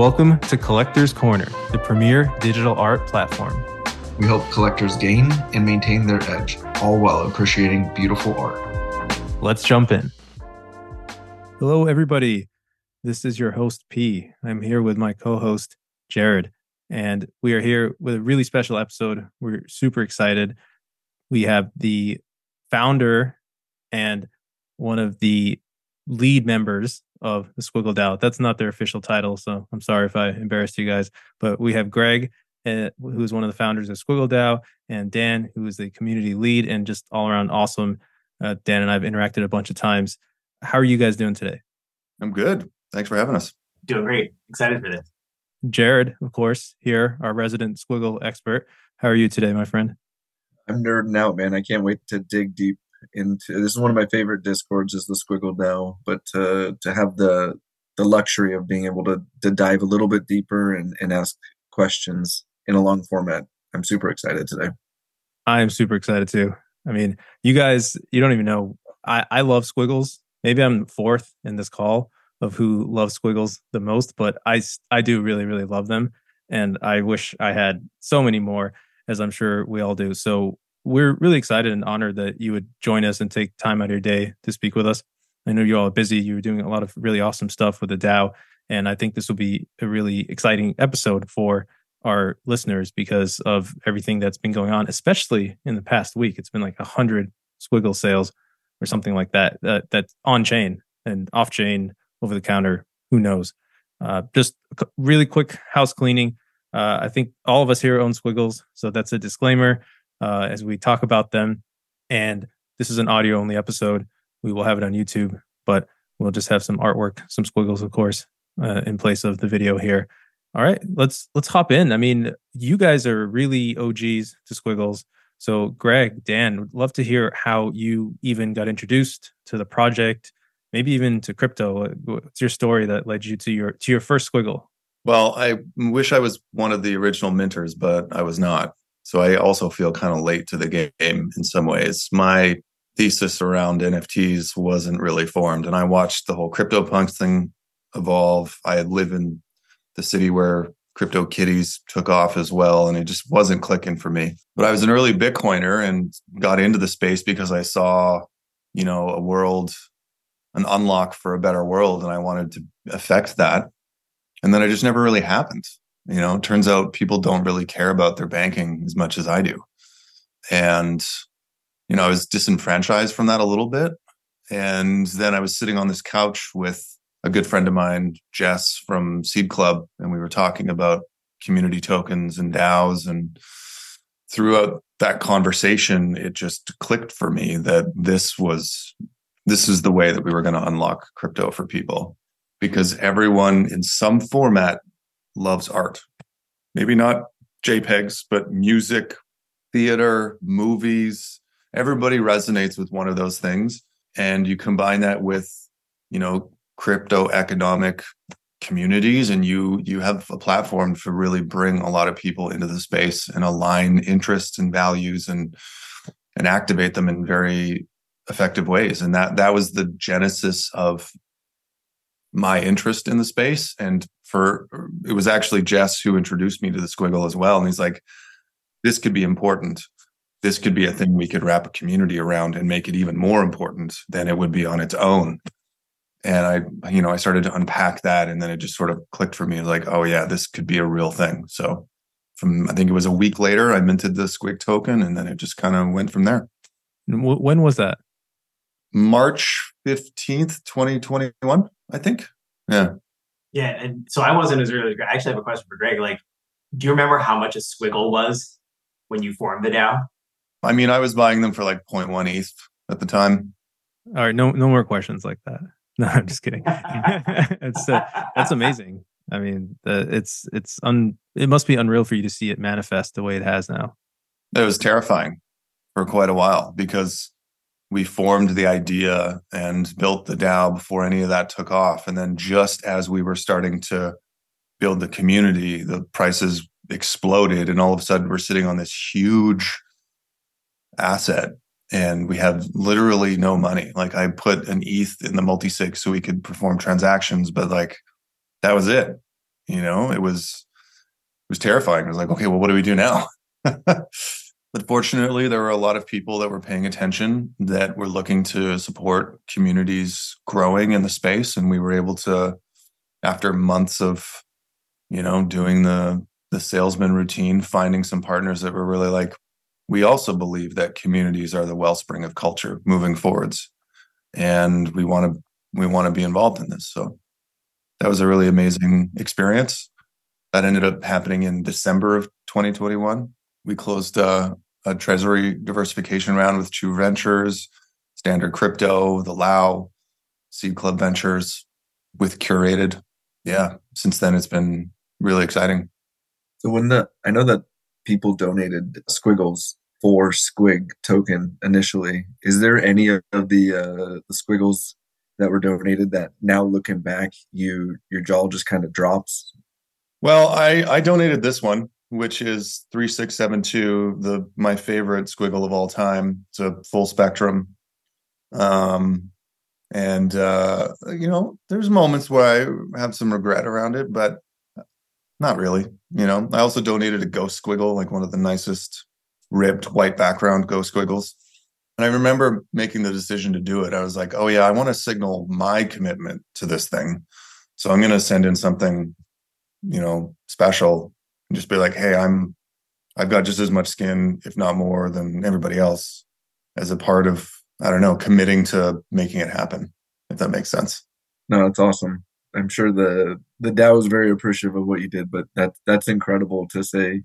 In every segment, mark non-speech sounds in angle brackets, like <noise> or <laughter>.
Welcome to Collector's Corner, the premier digital art platform. We help collectors gain and maintain their edge, all while appreciating beautiful art. Let's jump in. Hello, everybody. This is your host, P. I'm here with my co host, Jared, and we are here with a really special episode. We're super excited. We have the founder and one of the lead members of the Squiggle DAO. That's not their official title, so I'm sorry if I embarrassed you guys. But we have Greg, uh, who's one of the founders of Squiggle DAO, and Dan, who is the community lead and just all around awesome. Uh, Dan and I've interacted a bunch of times. How are you guys doing today? I'm good. Thanks for having us. Doing great. Excited for this. Jared, of course, here, our resident Squiggle expert. How are you today, my friend? I'm nerding out, man. I can't wait to dig deep into this is one of my favorite discords is the squiggle DAO but to to have the the luxury of being able to to dive a little bit deeper and, and ask questions in a long format i'm super excited today. I am super excited too. I mean you guys you don't even know i i love squiggles. Maybe i'm fourth in this call of who loves squiggles the most but i i do really really love them and i wish i had so many more as i'm sure we all do. So we're really excited and honored that you would join us and take time out of your day to speak with us. I know you all are busy. You're doing a lot of really awesome stuff with the DAO. And I think this will be a really exciting episode for our listeners because of everything that's been going on, especially in the past week. It's been like a hundred squiggle sales or something like that, that that's on chain and off chain over the counter. Who knows? Uh, just really quick house cleaning. Uh, I think all of us here own squiggles. So that's a disclaimer uh, as we talk about them. And this is an audio only episode. We will have it on YouTube, but we'll just have some artwork, some squiggles, of course, uh, in place of the video here. All right, let's let's hop in. I mean, you guys are really OGs to squiggles. So, Greg, Dan, would love to hear how you even got introduced to the project, maybe even to crypto. What's your story that led you to your to your first squiggle? Well, I wish I was one of the original minters, but I was not. So I also feel kind of late to the game in some ways. My thesis around NFTs wasn't really formed. And I watched the whole CryptoPunks thing evolve. I live in the city where crypto kitties took off as well. And it just wasn't clicking for me. But I was an early Bitcoiner and got into the space because I saw, you know, a world, an unlock for a better world. And I wanted to affect that. And then it just never really happened. You know, turns out people don't really care about their banking as much as I do. And, you know, I was disenfranchised from that a little bit. And then I was sitting on this couch with a good friend of mine, Jess from Seed Club, and we were talking about community tokens and DAOs. And throughout that conversation, it just clicked for me that this was this is the way that we were going to unlock crypto for people because everyone in some format loves art. Maybe not JPEGs, but music, theater, movies. Everybody resonates with one of those things. And you combine that with, you know, crypto economic communities and you you have a platform to really bring a lot of people into the space and align interests and values and and activate them in very effective ways and that that was the genesis of my interest in the space. And for it was actually Jess who introduced me to the squiggle as well. And he's like, this could be important. This could be a thing we could wrap a community around and make it even more important than it would be on its own. And I, you know, I started to unpack that and then it just sort of clicked for me like, oh yeah, this could be a real thing. So from I think it was a week later, I minted the Squig token and then it just kind of went from there. When was that? March 15th, 2021. I think. Yeah. Yeah. And so I wasn't as early. I actually have a question for Greg. Like, do you remember how much a squiggle was when you formed the DAO? I mean, I was buying them for like 0.1 ETH at the time. All right. No, no more questions like that. <laughs> No, I'm just kidding. <laughs> it's uh, that's amazing. I mean, uh, it's it's un. It must be unreal for you to see it manifest the way it has now. It was terrifying for quite a while because we formed the idea and built the DAO before any of that took off. And then just as we were starting to build the community, the prices exploded. And all of a sudden we're sitting on this huge asset and we have literally no money. Like I put an ETH in the multi-sig so we could perform transactions, but like that was it. You know, it was it was terrifying. It was like, okay, well, what do we do now? <laughs> but fortunately, there were a lot of people that were paying attention that were looking to support communities growing in the space, and we were able to, after months of, you know, doing the the salesman routine, finding some partners that were really like, we also believe that communities are the wellspring of culture moving forwards, and we want to we want to be involved in this. So that was a really amazing experience. That ended up happening in December of 2021. We closed uh, a treasury diversification round with True Ventures, Standard Crypto, the Lao, Seed Club Ventures with Curated. Yeah, since then it's been really exciting. So when the I know that people donated squiggles for Squig token initially. Is there any of the uh, the squiggles that were donated that now looking back, you your jaw just kind of drops? Well, I I donated this one, which is three six seven two, the my favorite squiggle of all time. It's a full spectrum. Um, and uh, you know, there's moments where I have some regret around it, but not really. You know, I also donated a ghost squiggle, like one of the nicest ripped white background ghost squiggles. And I remember making the decision to do it. I was like, oh, yeah, I want to signal my commitment to this thing. So I'm going to send in something, you know, special and just be like, hey, I'm, I've got just as much skin, if not more, than everybody else as a part of, I don't know, committing to making it happen, if that makes sense. No, that's awesome. I'm sure the the DAO is very appreciative of what you did, but that's that's incredible to say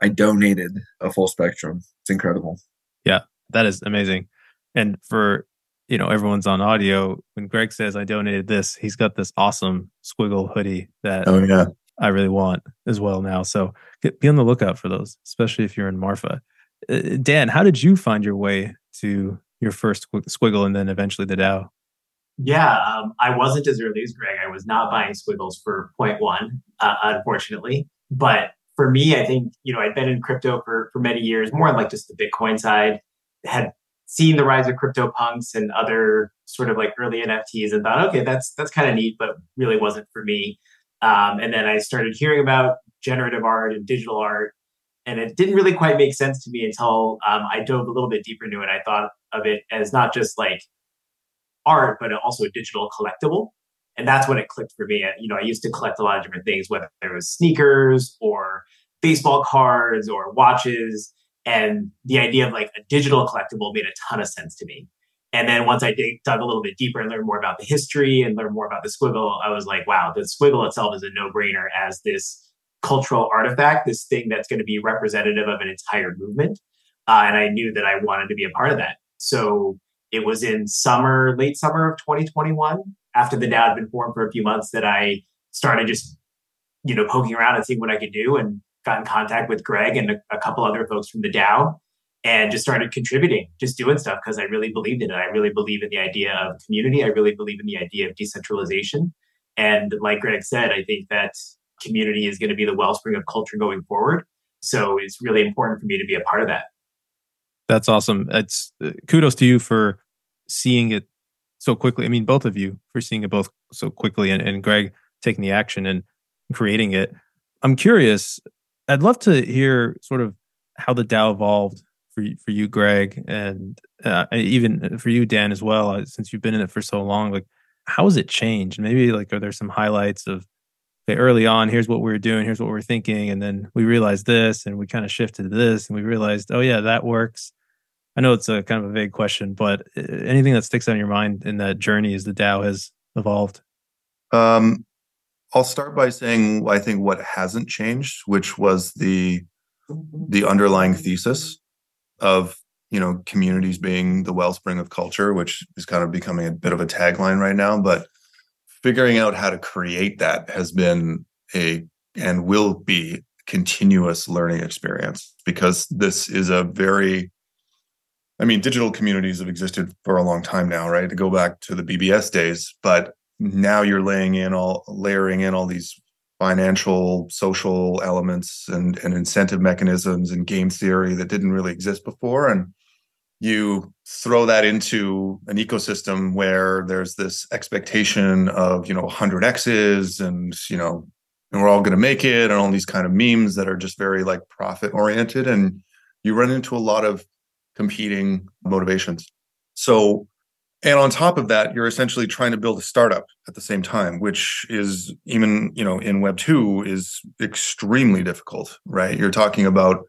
I donated a full spectrum. It's incredible. Yeah, that is amazing. And for you know everyone's on audio, when Greg says I donated this, he's got this awesome squiggle hoodie that oh yeah I really want as well now. So be on the lookout for those, especially if you're in Marfa. Uh, Dan, how did you find your way to your first squiggle and then eventually the DAO? Yeah, um, I wasn't as early as Greg. I was not buying squiggles for one, uh, unfortunately. But for me, I think, you know, I'd been in crypto for, for many years, more on like just the Bitcoin side, had seen the rise of crypto punks and other sort of like early NFTs and thought, okay, that's, that's kind of neat, but really wasn't for me. Um, and then I started hearing about generative art and digital art. And it didn't really quite make sense to me until um, I dove a little bit deeper into it. I thought of it as not just like art, but also a digital collectible and that's when it clicked for me. You know, I used to collect a lot of different things, whether it was sneakers or baseball cards or watches. And the idea of like a digital collectible made a ton of sense to me. And then once I dig, dug a little bit deeper and learned more about the history and learned more about the squiggle, I was like, wow, the squiggle itself is a no brainer as this cultural artifact, this thing that's going to be representative of an entire movement. Uh, and I knew that I wanted to be a part of that. So it was in summer, late summer of 2021 after the DAO had been formed for a few months that I started just, you know, poking around and seeing what I could do and got in contact with Greg and a, a couple other folks from the DAO and just started contributing, just doing stuff because I really believed in it. I really believe in the idea of community. I really believe in the idea of decentralization. And like Greg said, I think that community is going to be the wellspring of culture going forward. So it's really important for me to be a part of that. That's awesome. It's uh, kudos to you for seeing it so quickly. I mean, both of you for seeing it both so quickly, and, and Greg taking the action and creating it. I'm curious. I'd love to hear sort of how the DAO evolved for you, for you, Greg, and uh, even for you, Dan, as well. Uh, since you've been in it for so long, like how has it changed? Maybe like are there some highlights of okay, early on? Here's what we were doing. Here's what we are thinking, and then we realized this, and we kind of shifted to this, and we realized, oh yeah, that works. I know it's a kind of a vague question, but uh, anything that sticks out in your mind in that journey as the DAO has evolved? Um, I'll start by saying I think what hasn't changed, which was the the underlying thesis of you know communities being the wellspring of culture, which is kind of becoming a bit of a tagline right now. But figuring out how to create that has been a and will be continuous learning experience because this is a very I mean, digital communities have existed for a long time now, right? To go back to the BBS days, but now you're laying in all layering in all these financial, social elements and, and incentive mechanisms and game theory that didn't really exist before. And you throw that into an ecosystem where there's this expectation of, you know, 100 X's and, you know, and we're all going to make it and all these kind of memes that are just very like profit oriented and you run into a lot of competing motivations so and on top of that you're essentially trying to build a startup at the same time which is even you know in web 2 is extremely difficult right you're talking about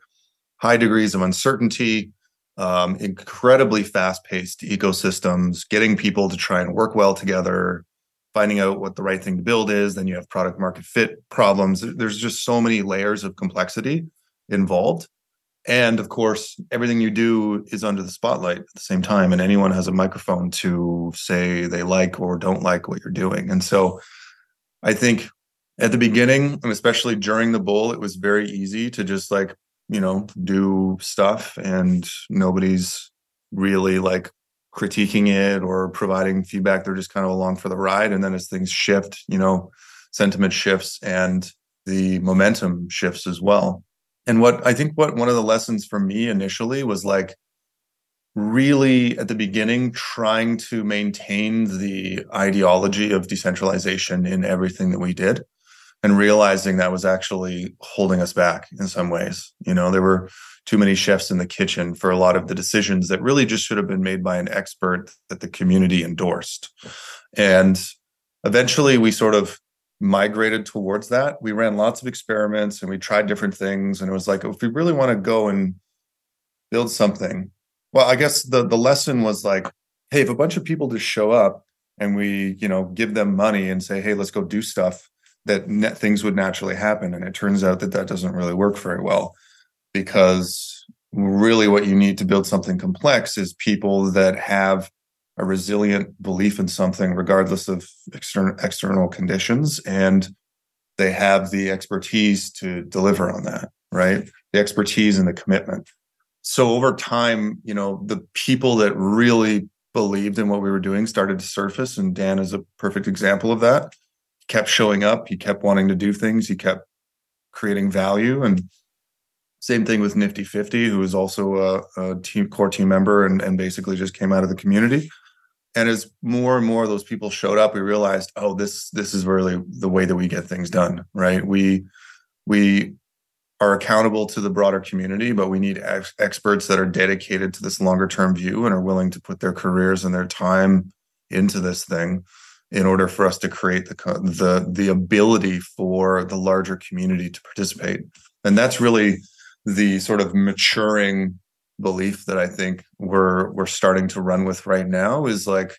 high degrees of uncertainty um, incredibly fast paced ecosystems getting people to try and work well together finding out what the right thing to build is. Then you have product market fit problems. There's just so many layers of complexity involved. And of course, everything you do is under the spotlight at the same time. And anyone has a microphone to say they like or don't like what you're doing. And so I think at the beginning, and especially during the bull, it was very easy to just like, you know, do stuff and nobody's really like critiquing it or providing feedback. They're just kind of along for the ride. And then as things shift, you know, sentiment shifts and the momentum shifts as well. And what I think what one of the lessons for me initially was like really at the beginning trying to maintain the ideology of decentralization in everything that we did and realizing that was actually holding us back in some ways. You know, there were too many chefs in the kitchen for a lot of the decisions that really just should have been made by an expert that the community endorsed. And eventually we sort of migrated towards that. We ran lots of experiments and we tried different things. And it was like, if we really want to go and build something, well, I guess the the lesson was like, hey, if a bunch of people just show up and we, you know, give them money and say, hey, let's go do stuff, that net things would naturally happen. And it turns out that that doesn't really work very well because really what you need to build something complex is people that have a resilient belief in something regardless of external external conditions and they have the expertise to deliver on that right? The expertise and the commitment. So over time you know the people that really believed in what we were doing started to surface and dan is a perfect example of that. He kept showing up. He kept wanting to do things. He kept creating value. And same thing with Nifty 50, who is also a, a, team core team member and, and basically just came out of the community. And as more and more of those people showed up, we realized, oh, this this is really the way that we get things done, right? We we are accountable to the broader community, but we need ex- experts that are dedicated to this longer term view and are willing to put their careers and their time into this thing in order for us to create the the the ability for the larger community to participate. And that's really the sort of maturing belief that I think we're we're starting to run with right now is like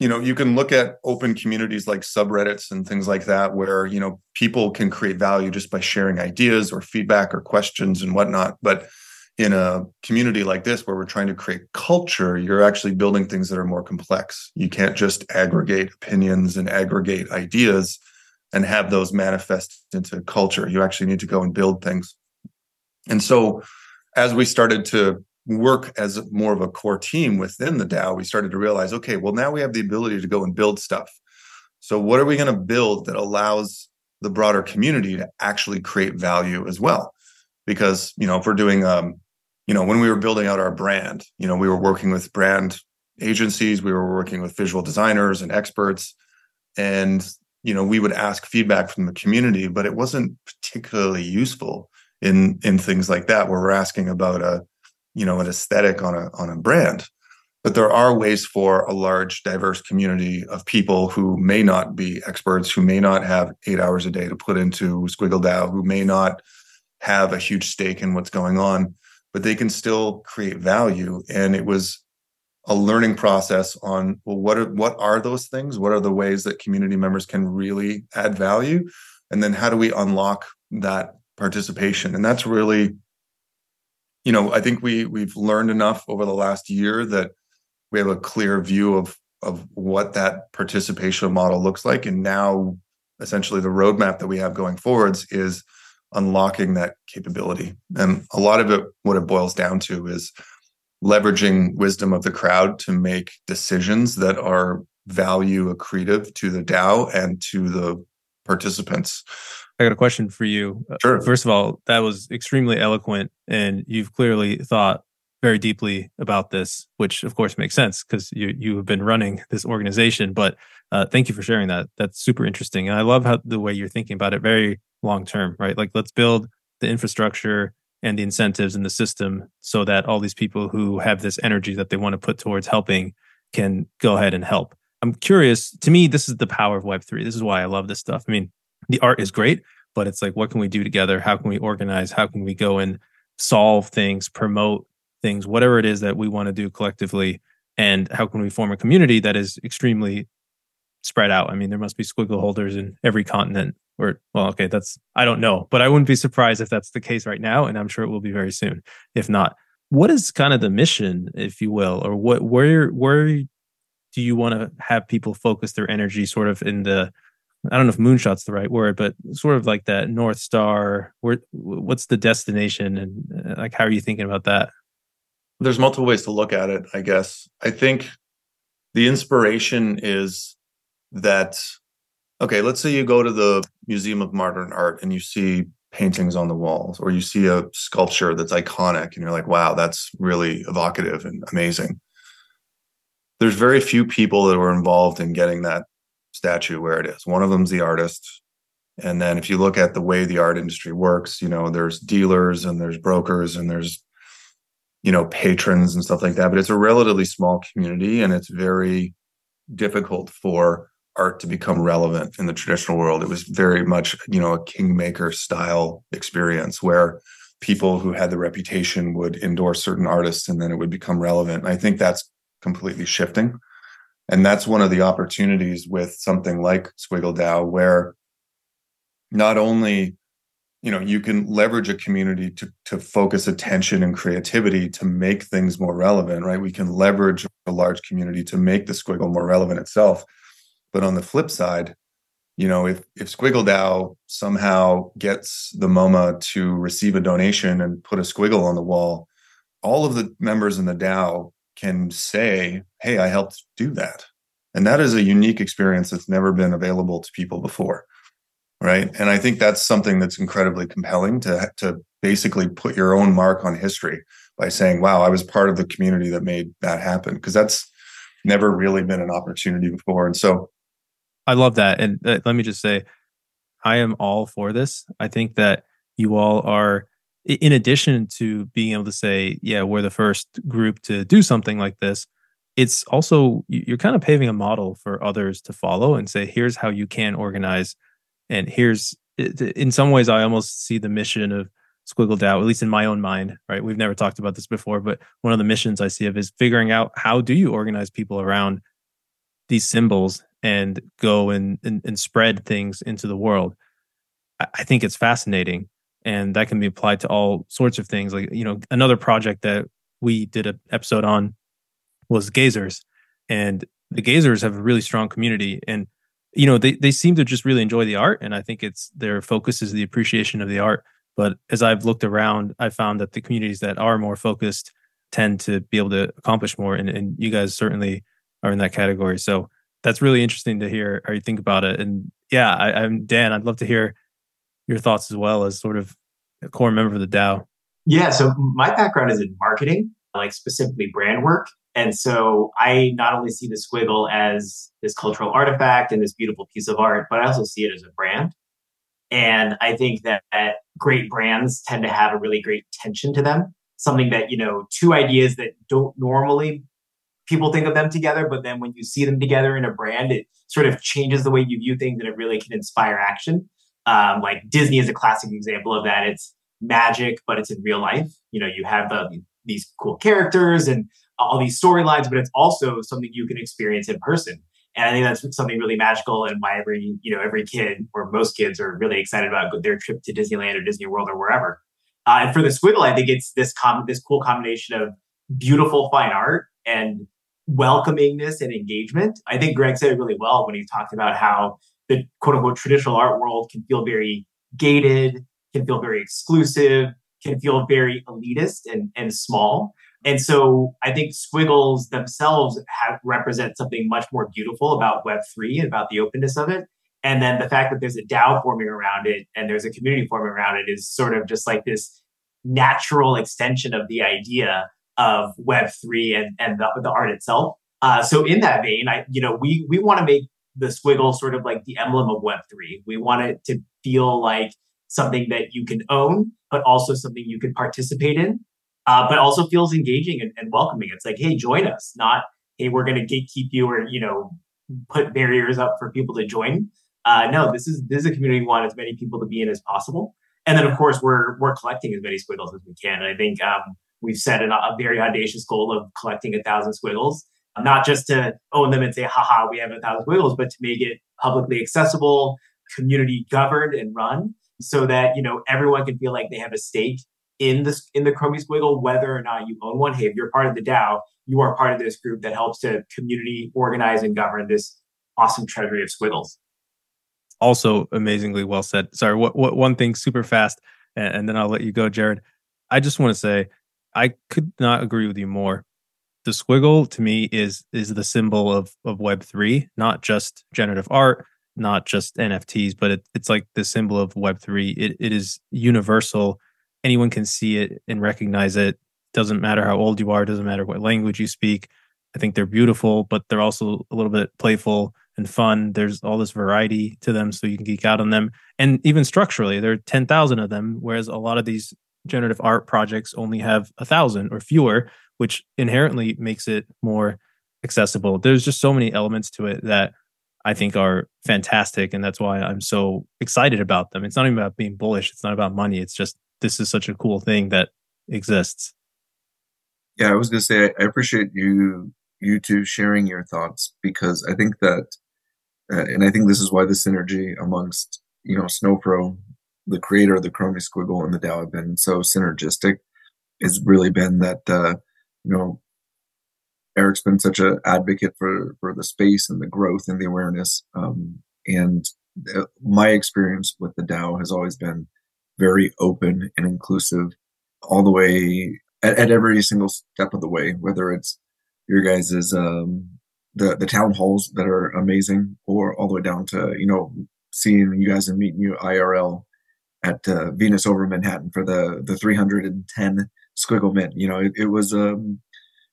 you know you can look at open communities like subreddits and things like that where you know people can create value just by sharing ideas or feedback or questions and whatnot. But in a community like this where we're trying to create culture you're actually building things that are more complex. You can't just aggregate opinions and aggregate ideas and have those manifest into culture. You actually need to go and build things. And so as we started to work as more of a core team within the DAO, we started to realize, okay, well, now we have the ability to go and build stuff. So what are we going to build that allows the broader community to actually create value as well? Because, you know, if we're doing, um, you know, when we were building out our brand, you know, we were working with brand agencies, we were working with visual designers and experts. And, you know, we would ask feedback from the community, but it wasn't particularly useful in in things like that where we're asking about a you know an aesthetic on a on a brand. But there are ways for a large diverse community of people who may not be experts who may not have eight hours a day to put into squiggle dao who may not have a huge stake in what's going on but they can still create value. And it was a learning process on well what are what are those things? What are the ways that community members can really add value? And then how do we unlock that participation. And that's really you know i think we we've learned enough over the last year that we have a clear view of of what that participation model looks like. And now essentially the roadmap that we have going forwards is unlocking that capability. And a lot of it what it boils down to is leveraging wisdom of the crowd to make decisions that are value accretive to the DAO and to the participants I got a question for you. Sure. First of all, that was extremely eloquent, and you've clearly thought very deeply about this, which of course makes sense because you you have been running this organization. But uh, thank you for sharing that. That's super interesting, and I love how the way you're thinking about it, very long term, right? Like let's build the infrastructure and the incentives in the system so that all these people who have this energy that they want to put towards helping can go ahead and help. I'm curious. To me, this is the power of Web3. This is why I love this stuff. I mean, the art is great, but it's like, what can we do together? How can we organize? How can we go and solve things, promote things, whatever it is that we want to do collectively? And how can we form a community that is extremely spread out? I mean, there must be squiggle holders in every continent. Or, well, okay, that's, I don't know, but I wouldn't be surprised if that's the case right now. And I'm sure it will be very soon, if not. What is kind of the mission, if you will, or what, where, where do you want to have people focus their energy sort of in the I don't know if moonshot's the right word, but sort of like that north star. Where what's the destination, and uh, like how are you thinking about that? There's multiple ways to look at it. I guess I think the inspiration is that okay. Let's say you go to the Museum of Modern Art and you see paintings on the walls, or you see a sculpture that's iconic, and you're like, "Wow, that's really evocative and amazing." There's very few people that were involved in getting that statue where it is. One of them's the artist. And then if you look at the way the art industry works, you know, there's dealers and there's brokers and there's, you know, patrons and stuff like that. But it's a relatively small community and it's very difficult for art to become relevant in the traditional world. It was very much, you know, a kingmaker style experience where people who had the reputation would endorse certain artists and then it would become relevant. And I think that's completely shifting. And that's one of the opportunities with something like Squiggle DAO, where not only you know you can leverage a community to to focus attention and creativity to make things more relevant right we can leverage a large community to make the squiggle more relevant itself but on the flip side you know if if squiggle dao somehow gets the moma to receive a donation and put a squiggle on the wall all of the members in the dao can say, Hey, I helped do that. And that is a unique experience that's never been available to people before. Right. And I think that's something that's incredibly compelling to, to basically put your own mark on history by saying, wow, I was part of the community that made that happen. Cause that's never really been an opportunity before. And so I love that. And uh, let me just say, I am all for this. I think that you all are in addition to being able to say, yeah, we're the first group to do something like this, it's also you're kind of paving a model for others to follow and say, here's how you can organize. And here's, in some ways, I almost see the mission of Squiggle DAO, at least in my own mind, right? We've never talked about this before, but one of the missions I see of is figuring out how do you organize people around these symbols and go and, and, and spread things into the world. I think it's fascinating and that can be applied to all sorts of things. Like you know another project that we did an episode on was gazers and the gazers have a really strong community and you know they, they seem to just really enjoy the art and i think it's their focus is the appreciation of the art. But as i've looked around i found that the communities that are more focused tend to be able to accomplish more and, and you guys certainly are in that category. So that's really interesting to hear how you think about it. And yeah I, i'm dan i'd love to hear your thoughts as well as sort of a core member of the DAO. Yeah, so my background is in marketing, like specifically brand work. And so I not only see the squiggle as this cultural artifact and this beautiful piece of art, but I also see it as a brand. And I think that, that great brands tend to have a really great tension to them. Something that, you know, two ideas that don't normally people think of them together, but then when you see them together in a brand, it sort of changes the way you view things and it really can inspire action. Um, like Disney is a classic example of that. It's magic, but it's in real life. You know, you have uh, these cool characters and all these storylines, but it's also something you can experience in person. And I think that's something really magical and why every, you know, every kid or most kids are really excited about their trip to Disneyland or Disney World or wherever. Uh, and for the squiggle, I think it's this com- this cool combination of beautiful fine art and welcomingness and engagement. I think Greg said it really well when he talked about how the quote unquote traditional art world can feel very gated, can feel very exclusive, can feel very elitist and, and small. And so I think squiggles themselves have, represent something much more beautiful about Web3 and about the openness of it. And then the fact that there's a DAO forming around it and there's a community forming around it is sort of just like this natural extension of the idea of Web3 and, and the, the art itself. Uh, so in that vein, I you know we we want to make the squiggle sort of like the emblem of Web3. We want it to feel like something that you can own, but also something you can participate in, uh, but also feels engaging and, and, welcoming. It's like, hey, join us, not hey, we're going to gatekeep you or you know put barriers up for people to join. Uh, no, this is this is a community we want as many people to be in as possible. And then of course we're we're collecting as many squiggles as we can. And I think um, we've set an, a very audacious goal of collecting a thousand squiggles not just to own them and say, haha, we have a thousand squiggles, but to make it publicly accessible, community governed and run so that, you know, everyone can feel like they have a stake in this in the Chromie Squiggle, whether or not you own one. Hey, if you're part of the DAO, you are part of this group that helps to community organize and govern this awesome treasury of squiggles. Also amazingly well said. Sorry, what, what one thing super fast, and, and then I'll let you go, Jared. I just want to say I could not agree with you more the squiggle to me is is the symbol of of web 3 not just generative art not just nfts but it, it's like the symbol of web 3 it, it is universal. Anyone can see it and recognize it. Doesn't matter how old you are doesn't matter what language you speak. I think they're beautiful but they're also a little bit playful and fun. There's all this variety to them so you can geek out on them. And even structurally there are 10,000 of them whereas a lot of these generative art projects only have a thousand or fewer which inherently makes it more accessible. There's just so many elements to it that I think are fantastic. And that's why I'm so excited about them. It's not even about being bullish, it's not about money. It's just this is such a cool thing that exists. Yeah, I was going to say, I appreciate you you two sharing your thoughts because I think that, uh, and I think this is why the synergy amongst you know Snowfro, the creator of the Chromie Squiggle, and the DAO have been so synergistic. Has really been that uh, you know, Eric's been such an advocate for for the space and the growth and the awareness. Um, and uh, my experience with the DAO has always been very open and inclusive, all the way at, at every single step of the way. Whether it's your guys's um, the the town halls that are amazing, or all the way down to you know seeing you guys and meeting you IRL at uh, Venus over Manhattan for the the 310 Squiggle Mint. You know, it, it was um,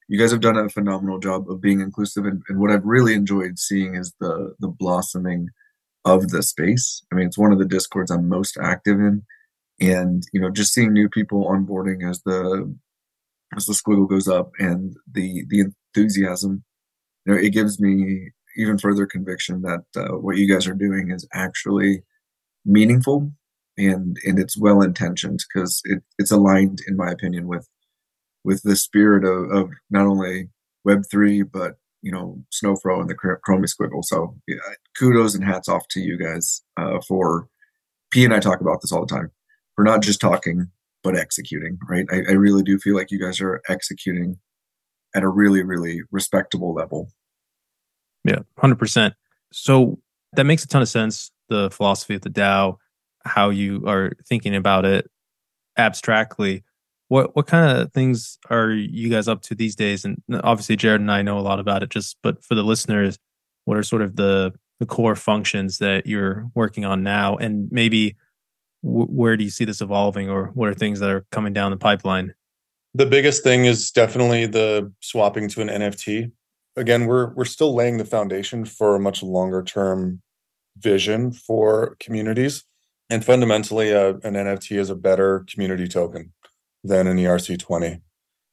you guys have done a phenomenal job of being inclusive, and, and what I've really enjoyed seeing is the the blossoming of the space. I mean, it's one of the discords I'm most active in, and you know, just seeing new people onboarding as the as the squiggle goes up and the the enthusiasm, you know, it gives me even further conviction that uh, what you guys are doing is actually meaningful and and it's well intentioned because it, it's aligned in my opinion with with the spirit of, of not only web 3 but you know snowfro and the chromie squiggle. So yeah, kudos and hats off to you guys uh, for p and i talk about this all the time for not just talking but executing right? I, I really do feel like you guys are executing at a really really respectable level. Yeah 100% so that makes a ton of sense the philosophy of the dao how you are thinking about it abstractly. What what kind of things are you guys up to these days? And obviously jared and i know a lot about it just but for the listeners what are sort of the the core functions that you're working on now? And maybe w- where do you see this evolving or what are things that are coming down the pipeline? The biggest thing is definitely the swapping to an nft again we're we're still laying the foundation for a much longer term vision for communities and fundamentally, uh, an NFT is a better community token than an ERC20. An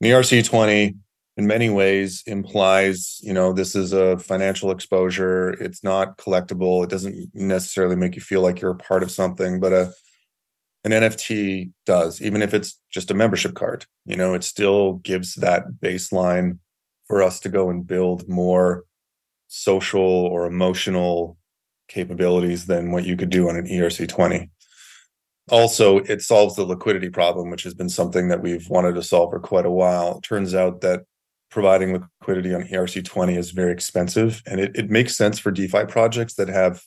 ERC20, in many ways, implies you know this is a financial exposure. It's not collectible. It doesn't necessarily make you feel like you're a part of something, but a uh, an NFT does, even if it's just a membership card. You know, it still gives that baseline for us to go and build more social or emotional capabilities than what you could do on an ERC20. Also, it solves the liquidity problem, which has been something that we've wanted to solve for quite a while. It turns out that providing liquidity on ERC20 is very expensive, and it, it makes sense for DeFi projects that have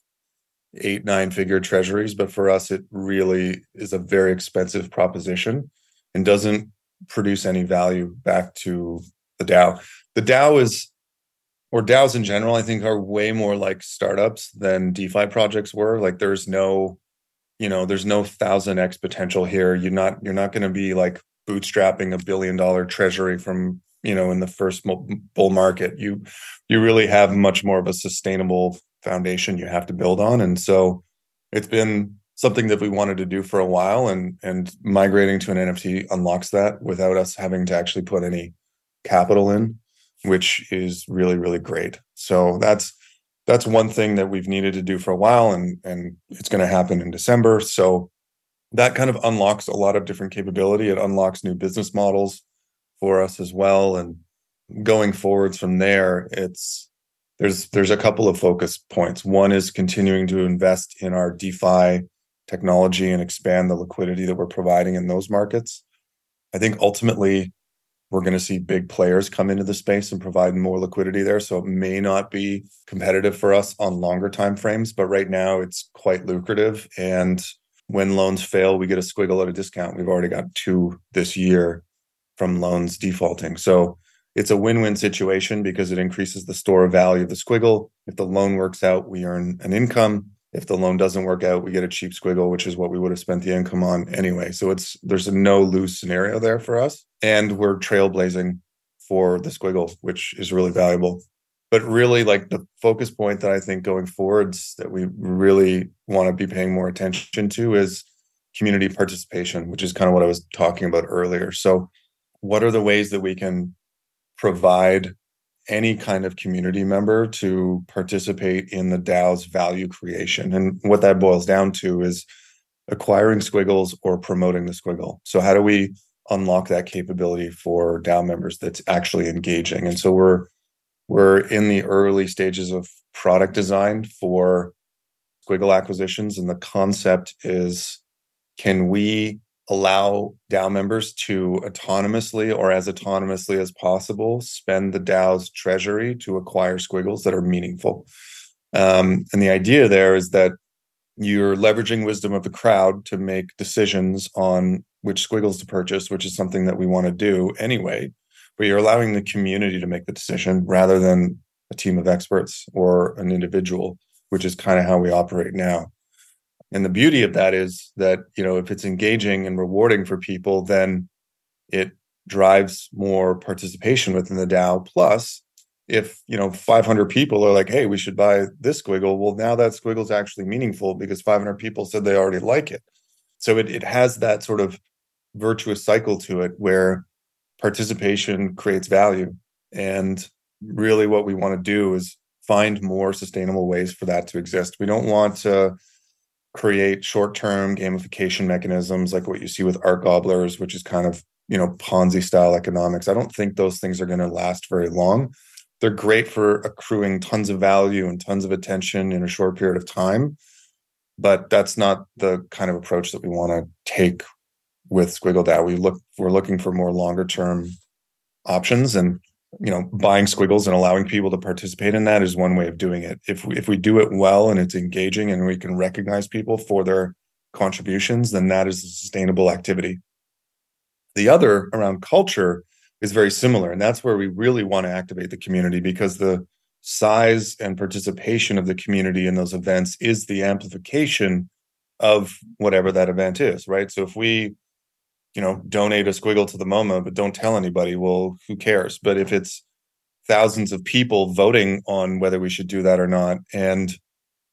eight, nine figure treasuries. But for us, it really is a very expensive proposition and doesn't produce any value back to the DAO. The DAO is or DAOs in general, I think, are way more like startups than DeFi projects were. Like there's no, you know, there's no thousand X potential here. You're not, you're not going to be like bootstrapping a billion dollar treasury from you know in the first bull market you you really have much more of a sustainable foundation you have to build on and so it's been something that we wanted to do for a while and and migrating to an nft unlocks that without us having to actually put any capital in which is really really great so that's that's one thing that we've needed to do for a while and and it's going to happen in december so that kind of unlocks a lot of different capability it unlocks new business models for us as well. And going forwards from there, it's there's there's a couple of focus points. One is continuing to invest in our DeFi technology and expand the liquidity that we're providing in those markets. I think ultimately we're going to see big players come into the space and provide more liquidity there so it may not be competitive for us on longer time frames but right now it's quite lucrative and when loans fail we get a squiggle at a discount we've already got two this year from loans defaulting. So it's a win-win situation because it increases the store of value of the squiggle. If the loan works out, we earn an income. If the loan doesn't work out, we get a cheap squiggle, which is what we would have spent the income on anyway. So it's there's a no lose scenario there for us. And we're trailblazing for the squiggle, which is really valuable. But really, like the focus point that I think going forwards that we really want to be paying more attention to is community participation, which is kind of what I was talking about earlier. So what are the ways that we can provide any kind of community member to participate in the DAO's value creation? And what that boils down to is acquiring squiggles or promoting the squiggle. So, how do we unlock that capability for DAO members that's actually engaging? And so, we're we're in the early stages of product design for squiggle acquisitions, and the concept is can we allow DAO members to autonomously or as autonomously as possible spend the DAO's treasury to acquire squiggles that are meaningful. Um, and the idea there is that you're leveraging wisdom of the crowd to make decisions on which squiggles to purchase, which is something that we want to do anyway. But you're allowing the community to make the decision rather than a team of experts or an individual, which is kind of how we operate now. And the beauty of that is that, you know, if it's engaging and rewarding for people, then it drives more participation within the DAO. Plus, if, you know, 500 people are like, hey, we should buy this squiggle, well, now that squiggle is actually meaningful because 500 people said they already like it. So it, it has that sort of virtuous cycle to it where participation creates value. And really what we want to do is find more sustainable ways for that to exist. We don't want to create short-term gamification mechanisms like what you see with art gobblers which is kind of you know ponzi style economics. I don't think those things are going to last very long. They're great for accruing tons of value and tons of attention in a short period of time but that's not the kind of approach that we want to take with squiggle dao we look we're looking for more longer term options and you know buying squiggles and allowing people to participate in that is one way of doing it. If we, if we do it well and it's engaging and we can recognize people for their contributions then that is a sustainable activity. The other around culture is very similar and that's where we really want to activate the community because the size and participation of the community in those events is the amplification of whatever that event is right? So if we you know, donate a squiggle to the MoMA, but don't tell anybody. Well, who cares? But if it's thousands of people voting on whether we should do that or not and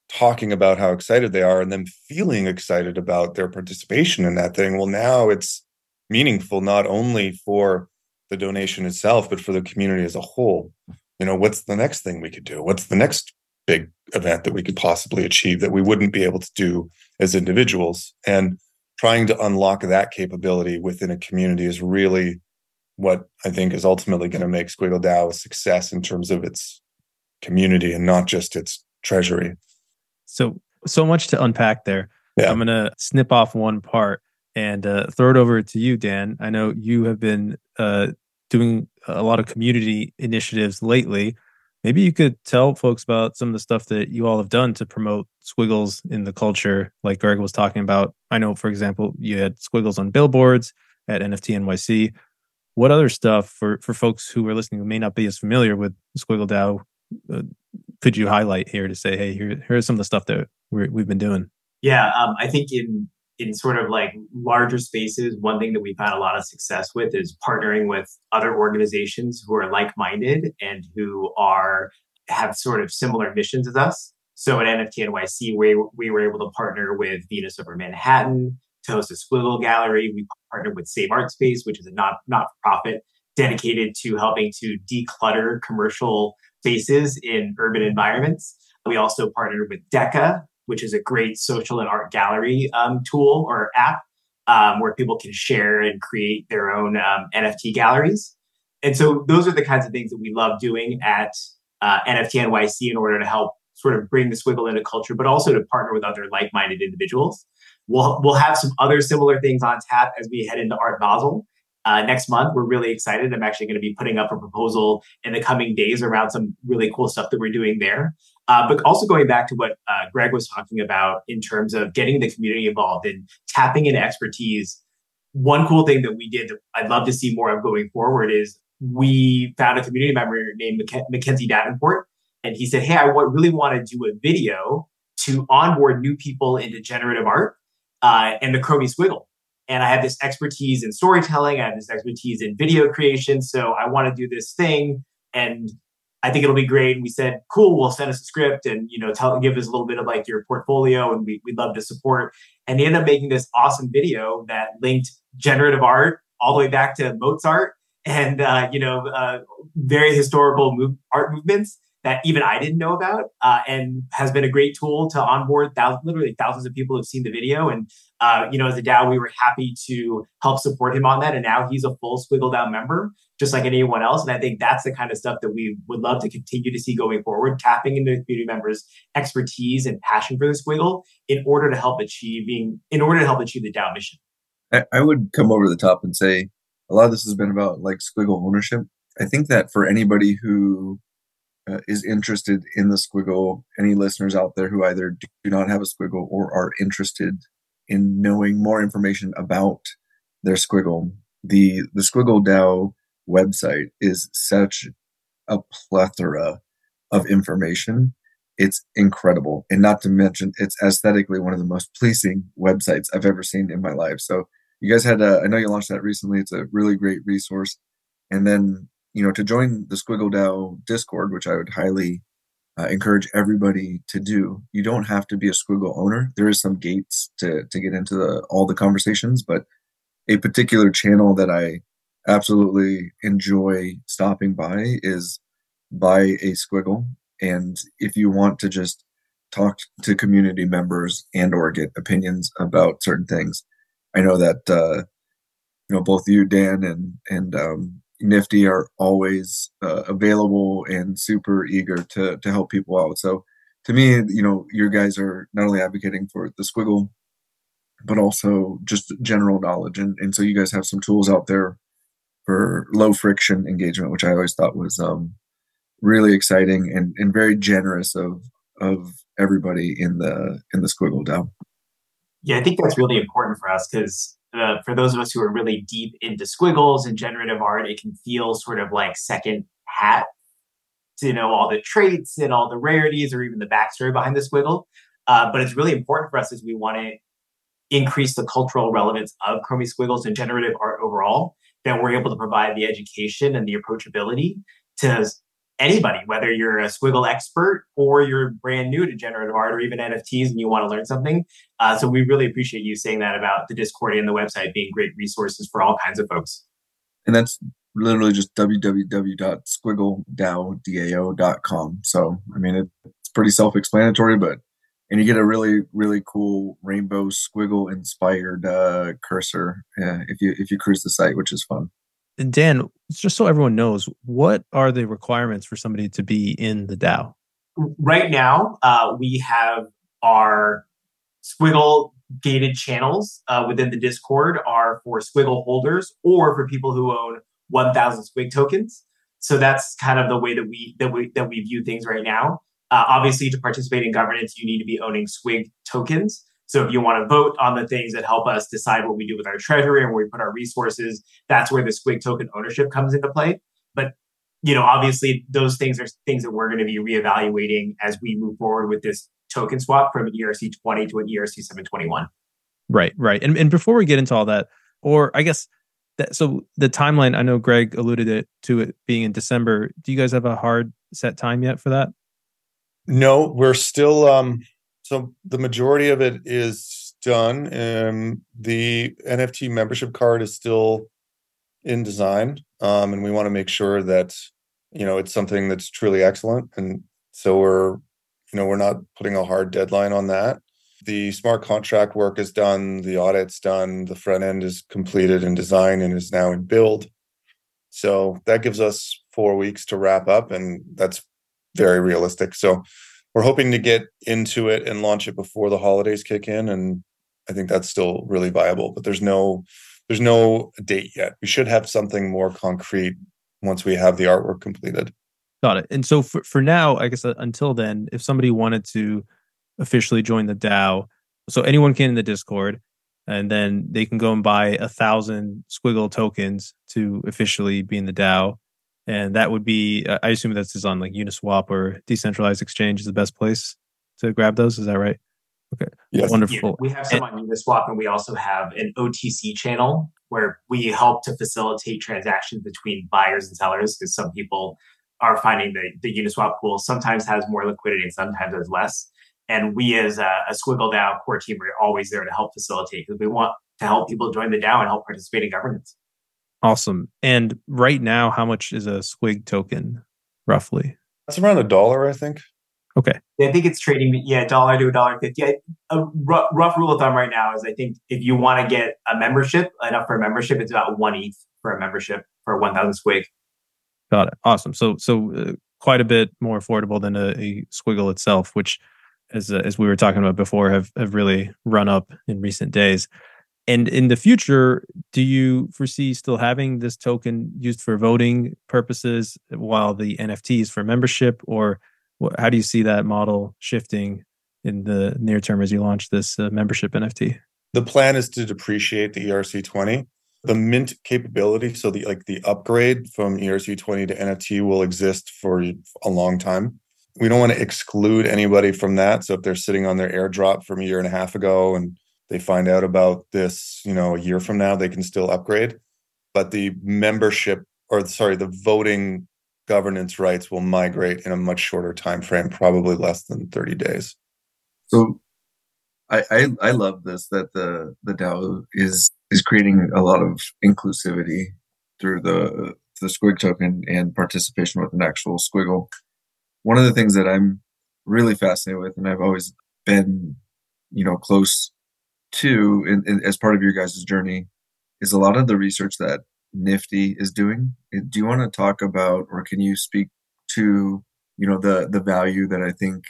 talking about how excited they are and then feeling excited about their participation in that thing, well, now it's meaningful not only for the donation itself, but for the community as a whole. You know, what's the next thing we could do? What's the next big event that we could possibly achieve that we wouldn't be able to do as individuals? And trying to unlock that capability within a community is really what I think is ultimately going to make Squiggle DAO a success in terms of its community and not just its treasury. So, so much to unpack there. Yeah. I'm going to snip off one part and uh, throw it over to you, Dan. I know you have been uh, doing a lot of community initiatives lately. Maybe you could tell folks about some of the stuff that you all have done to promote squiggles in the culture, like Greg was talking about. I know, for example, you had squiggles on billboards at NFT NYC. What other stuff for, for folks who are listening who may not be as familiar with Squiggle DAO uh, could you highlight here to say, hey, here, here's some of the stuff that we have been doing? Yeah, um, I think in in sort of like larger spaces, one thing that we've had a lot of success with is partnering with other organizations who are like-minded and who are have sort of similar missions as us. So at NFT NYC, we, we were able to partner with Venus over Manhattan to host a Squiggle Gallery. We partnered with Save Art Space, which is a not not for profit dedicated to helping to declutter commercial spaces in urban environments. We also partnered with Deca, which is a great social and art gallery um, tool or app um, where people can share and create their own um, NFT galleries. And so those are the kinds of things that we love doing at uh, NFT NYC in order to help sort of bring the Squiggle into culture, but also to partner with other like-minded individuals. We'll, we'll have some other similar things on tap as we head into Art Basel. Uh, next month, we're really excited. I'm actually going to be putting up a proposal in the coming days around some really cool stuff that we're doing there. Uh, but also going back to what uh, Greg was talking about in terms of getting the community involved and tapping into expertise. One cool thing that we did that I'd love to see more of going forward is we found a community member named Mackenzie Davenport. And he said, Hey, I really want to do a video to onboard new people into generative art uh, and the Chromie Squiggle. And I have this expertise in storytelling, I have this expertise in video creation. So I want to do this thing. And I think it'll be great. And we said, cool, we'll send us a script and, you know, tell, give us a little bit of like your portfolio and we, we'd love to support. And they ended up making this awesome video that linked generative art all the way back to Mozart and, uh, you know, uh, very historical move, art movements that even I didn't know about, uh, and has been a great tool to onboard. Thousands, literally thousands of people have seen the video, and uh, you know, as a DAO, we were happy to help support him on that. And now he's a full Squiggle DAO member, just like anyone else. And I think that's the kind of stuff that we would love to continue to see going forward, tapping into community members' expertise and passion for the Squiggle in order to help achieving, in order to help achieve the DAO mission. I, I would come over the top and say a lot of this has been about like Squiggle ownership. I think that for anybody who uh, is interested in the squiggle, any listeners out there who either do not have a squiggle or are interested in knowing more information about their squiggle, the the Squiggle DAO website is such a plethora of information. It's incredible, and not to mention, it's aesthetically one of the most pleasing websites I've ever seen in my life. So, you guys had, a, I know you launched that recently. It's a really great resource. And then you know, to join the Squiggle DAO Discord, which I would highly uh, encourage everybody to do. You don't have to be a Squiggle owner. There is some gates to to get into the, all the conversations, but a particular channel that I absolutely enjoy stopping by is buy a Squiggle. And if you want to just talk to community members and or get opinions about certain things, I know that uh, you know both you, Dan, and and um, Nifty are always uh, available and super eager to to help people out. So to me, you know, your guys are not only advocating for the squiggle, but also just general knowledge. And and so you guys have some tools out there for low friction engagement, which I always thought was um, really exciting and, and very generous of of everybody in the in the squiggle DAO. Yeah, I think that's really important for us because uh, for those of us who are really deep into squiggles and generative art, it can feel sort of like second hat to know all the traits and all the rarities or even the backstory behind the squiggle. Uh, but it's really important for us as we want to increase the cultural relevance of Chromie squiggles and generative art overall, that we're able to provide the education and the approachability to anybody, whether you're a squiggle expert or you're brand new to generative art or even NFTs and you want to learn something. Uh, so we really appreciate you saying that about the Discord and the website being great resources for all kinds of folks. And that's literally just www.squiggledao.com. So, I mean, it, it's pretty self explanatory, but and you get a really really cool rainbow squiggle inspired uh, cursor uh, if you if you cruise the site which is fun Dan, just so everyone knows, what are the requirements for somebody to be in the DAO? Right now, uh, we have our Squiggle gated channels uh, within the Discord are for Squiggle holders or for people who own 1,000 Squig tokens. So that's kind of the way that we that we that we view things right now. Uh, obviously, to participate in governance, you need to be owning Squig tokens. So if you want to vote on the things that help us decide what we do with our treasury and where we put our resources, that's where the Squig token ownership comes into play. But you know, obviously, those things are things that we're going to be reevaluating as we move forward with this token swap from an ERC 20 to an ERC 721. Right, right. And and before we get into all that, or I guess that so the timeline, I know Greg alluded it to it being in December. Do you guys have a hard set time yet for that? No, we're still um so the majority of it is done. and the NFT membership card is still in design. Um, and we want to make sure that, you know, it's something that's truly excellent. And so we're, you know, we're not putting a hard deadline on that. The smart contract work is done, the audit's done, the front end is completed in design and is now in build. So that gives us four weeks to wrap up, and that's very realistic. So we're hoping to get into it and launch it before the holidays kick in, and I think that's still really viable. But there's no there's no date yet. We should have something more concrete once we have the artwork completed. Got it. And so for, for now, I guess uh, until then, if somebody wanted to officially join the DAO. So anyone can in the Discord, and then they can go and buy a thousand squiggle tokens to officially be in the DAO. And that would be, uh, I assume that's on like Uniswap or decentralized exchange is the best place to grab those. Is that right? Okay. Yes. Wonderful. Yeah, we have some and, on Uniswap, and we also have an OTC channel where we help to facilitate transactions between buyers and sellers because some people are finding that the Uniswap pool sometimes has more liquidity and sometimes has less. And we, as a, a Squiggle DAO core team, are always there to help facilitate because we want to help people join the DAO and help participate in governance. Awesome. And right now, how much is a Squig token roughly? That's around a dollar, I think. Okay. I think it's trading, yeah, dollar to a dollar fifty. A rough, rough rule of thumb right now is I think if you want to get a membership, enough for a membership, it's about one ETH for a membership for 1,000 Squig. Got it. Awesome. So, so uh, quite a bit more affordable than a, a Squiggle itself, which as uh, as we were talking about before, have have really run up in recent days. And in the future, do you foresee still having this token used for voting purposes while the NFT is for membership, or how do you see that model shifting in the near term as you launch this uh, membership NFT? The plan is to depreciate the ERC20. The mint capability, so the like the upgrade from ERC20 to NFT will exist for a long time we don't want to exclude anybody from that. So if they're sitting on their airdrop from a year and a half ago and they find out about this, you know, a year from now, they can still upgrade. But the membership or sorry, the voting governance rights will migrate in a much shorter time frame, probably less than 30 days. So I, I, I love this that the the DAO is is creating a lot of inclusivity through the the squig token and participation with an actual squiggle one of the things that I'm really fascinated with, and I've always been, you know, close to in, in, as part of your guys' journey, is a lot of the research that Nifty is doing. Do you want to talk about, or can you speak to, you know, the the value that I think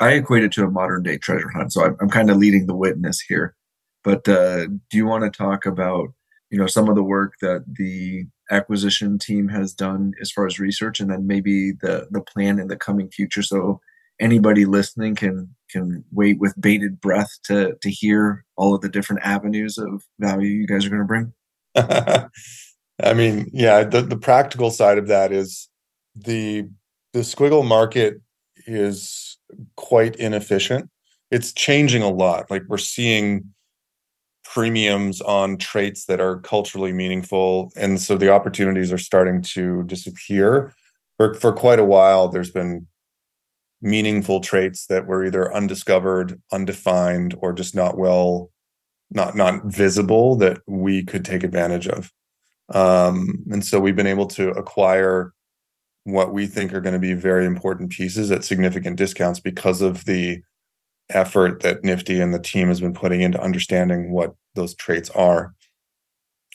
I equate it to a modern day treasure hunt. So I'm, I'm kind of leading the witness here. But uh, do you want to talk about, you know, some of the work that the acquisition team has done as far as research and then maybe the the plan in the coming future so anybody listening can can wait with bated breath to to hear all of the different avenues of value you guys are going to bring? <laughs> I mean yeah the, the practical side of that is the the squiggle market is quite inefficient. It's changing a lot. Like we're seeing premiums on traits that are culturally meaningful and so the opportunities are starting to disappear. For, for quite a while there's been meaningful traits that were either undiscovered undefined or just not well not not visible that we could take advantage of um, and so we've been able to acquire what we think are going to be very important pieces at significant discounts because of the effort that Nifty and the team has been putting into understanding what those traits are.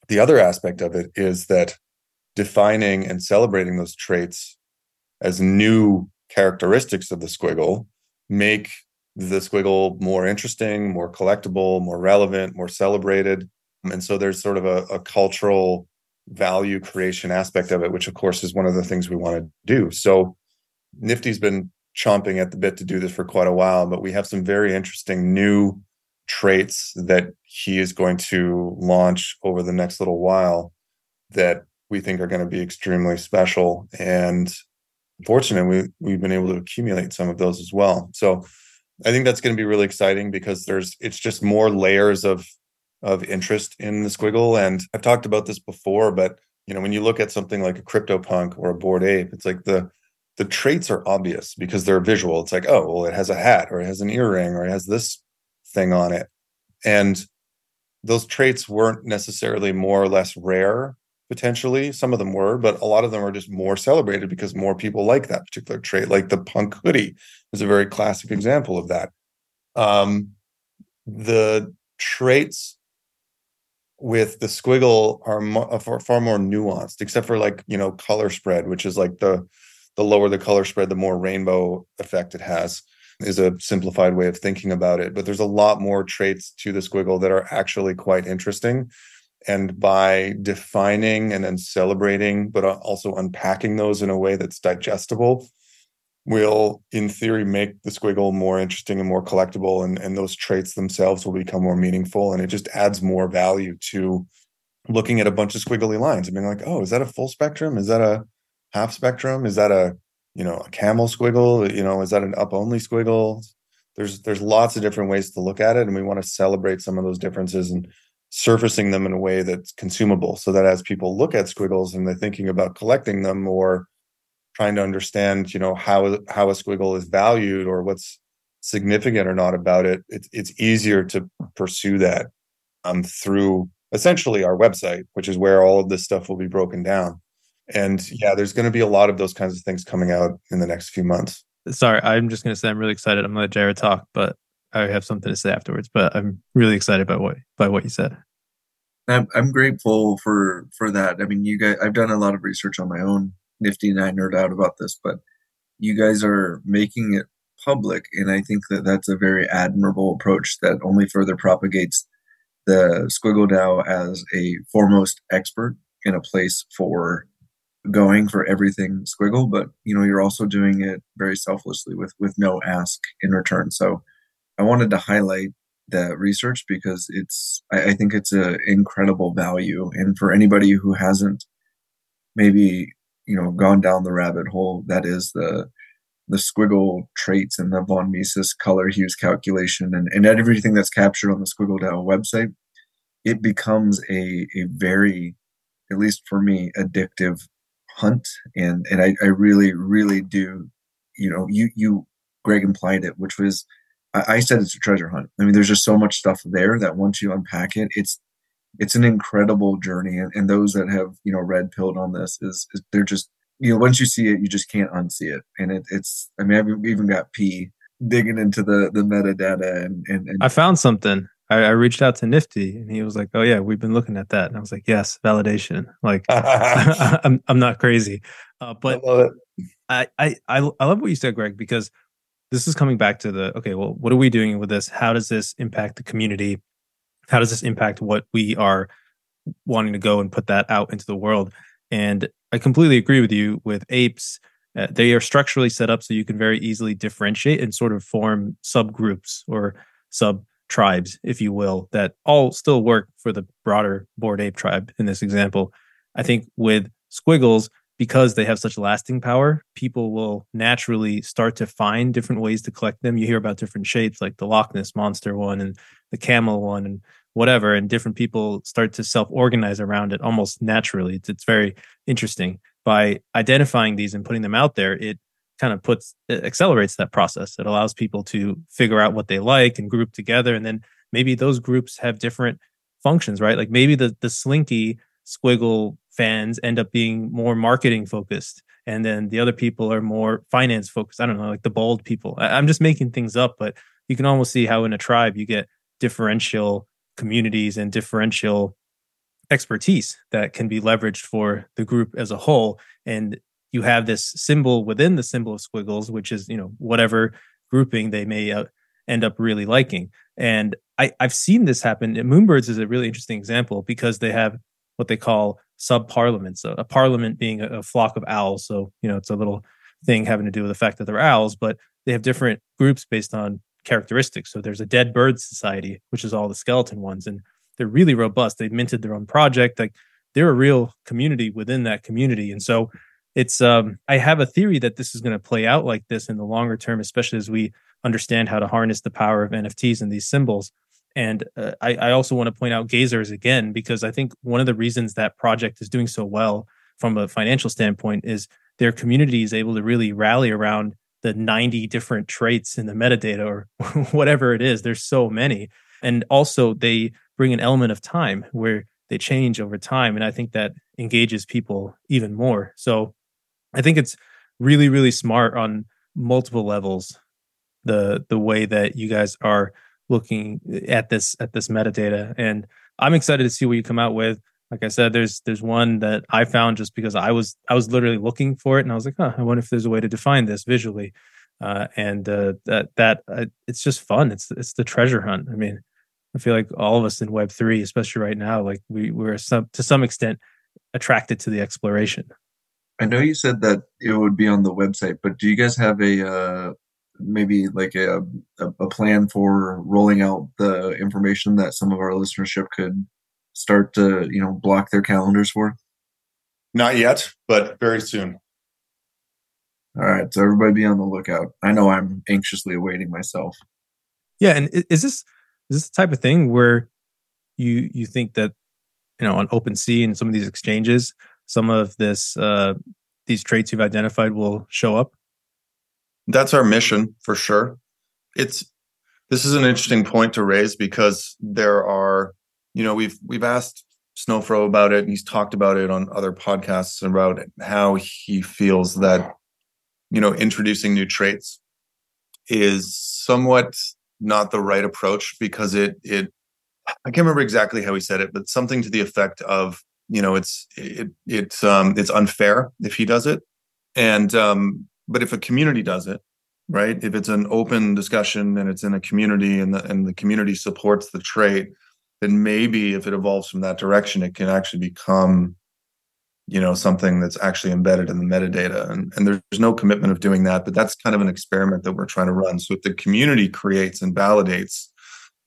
The other aspect of it is that defining and celebrating those traits as new characteristics of the squiggle make the squiggle more interesting, more collectible, more relevant, more celebrated. And so there's sort of a, a cultural value creation aspect of it, which of course is one of the things we want to do. So Nifty's been chomping at the bit to do this for quite a while, but we have some very interesting new traits that he is going to launch over the next little while that we think are going to be extremely special. And fortunately, we, we've been able to accumulate some of those as well. So I think that's going to be really exciting because there's it's just more layers of of interest in the squiggle. And I've talked about this before, but you know, when you look at something like a CryptoPunk or a Bored Ape, it's like the the traits are obvious because they're visual. It's like, oh, well, it has a hat or it has an earring or it has this thing on it. And those traits weren't necessarily more or less rare potentially some of them were but a lot of them are just more celebrated because more people like that particular trait. Like the punk hoodie is a very classic example of that. Um, the traits with the squiggle are mo- far, far more nuanced except for like you know color spread which is like the the lower the color spread the more rainbow effect it has is a simplified way of thinking about it. But there's a lot more traits to the squiggle that are actually quite interesting and by defining and then celebrating but uh, also unpacking those in a way that's digestible will in theory make the squiggle more interesting and more collectible and, and those traits themselves will become more meaningful and it just adds more value to looking at a bunch of squiggly lines and being like oh is that a full spectrum? Is that a half spectrum? Is that a you know a camel squiggle? You know is that an up only squiggle? There's there's lots of different ways to look at it and we want to celebrate some of those differences and surfacing them in a way that's consumable so that as people look at squiggles and they're thinking about collecting them or trying to understand you know how how a squiggle is valued or what's significant or not about it it's it's easier to pursue that um through essentially our website which is where all of this stuff will be broken down. And yeah there's going to be a lot of those kinds of things coming out in the next few months. Sorry i'm just going to say i'm really excited. I'm going to let jared talk but I have something to say afterwards, but I'm really excited by what by what you said. I'm, I'm grateful for for that. I mean, you guys, I've done a lot of research on my own, Nifty, and I nerd out about this, but you guys are making it public, and I think that that's a very admirable approach that only further propagates the Squiggle DAO as a foremost expert in a place for going for everything Squiggle, but you know you're also doing it very selflessly with with no ask in return. So I wanted to highlight that research because it's I, I think it's an incredible value. And for anybody who hasn't maybe, you know, gone down the rabbit hole, that is the the squiggle traits and the von Mises color hues calculation and, and everything that's captured on the Squiggle DAO website, it becomes a, a very, at least for me, addictive hunt. And and I, I really, really do, you know, you you Greg implied it, which was I, I said it's a treasure hunt. I mean, there's just so much stuff there that once you unpack it, it's it's an incredible journey. And, and those that have you know red pilled on this is, is they're just you know once you see it, you just can't unsee it. And it, it's I mean I've even got P digging into the the metadata and and, and I found something. I, I, reached out to Nifty and he was like, "Oh yeah, we've been looking at that." And I was like, "Yes, validation." Like, <laughs> <laughs> I'm I'm not crazy, uh, but I, I I I love what you said, Greg, because this is coming back to the okay, well, what are we doing with this? How does this impact the community? How does this impact what we are wanting to go and put that out into the world? And I completely agree with you with apes. Uh, they are structurally set up so you can very easily differentiate and sort of form subgroups or sub tribes, if you will, that all still work for the broader Bored Ape tribe in this example. I think with squiggles, because they have such lasting power, people will naturally start to find different ways to collect them. You hear about different shapes like the Loch Ness monster one and the camel one and whatever, and different people start to self organize around it almost naturally. It's, it's very interesting. By identifying these and putting them out there, it kind of puts it accelerates that process. It allows people to figure out what they like and group together. And then maybe those groups have different functions, right? Like maybe the the slinky squiggle fans end up being more marketing focused and then the other people are more finance focused. I don't know like the bold people. I, i'm just making things up but you can almost see how in a tribe you get differential communities and differential expertise that can be leveraged for the group as a whole. And you have this symbol within the symbol of squiggles which is you know whatever grouping they may uh, end up really liking. And I, i've seen this happen. Moonbirds is a really interesting example because they have what they call sub parliaments, a, a parliament being a, a, flock of owls. So, you know, it's a little thing having to do with the fact that they're owls, but they have different groups based on characteristics. So there's a dead bird society, which is all the skeleton ones, and they're really robust. They've minted their own project. Like they're a real community within that community. And so it's um I have a theory that this is going to play out like this in the longer term, especially as we understand how to harness the power of NFTs and these symbols. And uh, I, I also want to point out Gazers again, because I think one of the reasons that project is doing so well from a financial standpoint is their community is able to really rally around the 90 different traits in the metadata or <laughs> whatever it is. There's so many. And also, they bring an element of time where they change over time. And I think that engages people even more. So I think it's really, really smart on multiple levels the the way that you guys are looking at this at this metadata. And i'm excited to see what you come out with. Like i said there's there's one that i found just because i was i was literally looking for it and i was like huh i wonder if there's a way to define this visually. Uh, and uh, that that uh, it's just fun. It's it's the treasure hunt. I mean i feel like all of us in web 3 especially right now like we we're some to some extent attracted to the exploration. I know you said that it would be on the website but do you guys have a uh, maybe like a, a, a plan for rolling out the information that some of our listenership could start to you know block their calendars for? Not yet, but very soon. All right, so everybody be on the lookout. I know I'm anxiously awaiting myself. Yeah, and is this is this the type of thing where you you think that you know on OpenSea and some of these exchanges, some of this uh, these traits you've identified will show up? That's our mission for sure. It's this is an interesting point to raise because there are, you know, we've we've asked Snowfro about it and he's talked about it on other podcasts about how he feels that, you know, introducing new traits is somewhat not the right approach because it it I can't remember exactly how he said it, but something to the effect of, you know, it's it it's um it's unfair if he does it. And um but if a community does it, right? If it's an open discussion and it's in a community and the and the community supports the trait, then maybe if it evolves from that direction, it can actually become, you know, something that's actually embedded in the metadata. And, and there's no commitment of doing that, but that's kind of an experiment that we're trying to run. So if the community creates and validates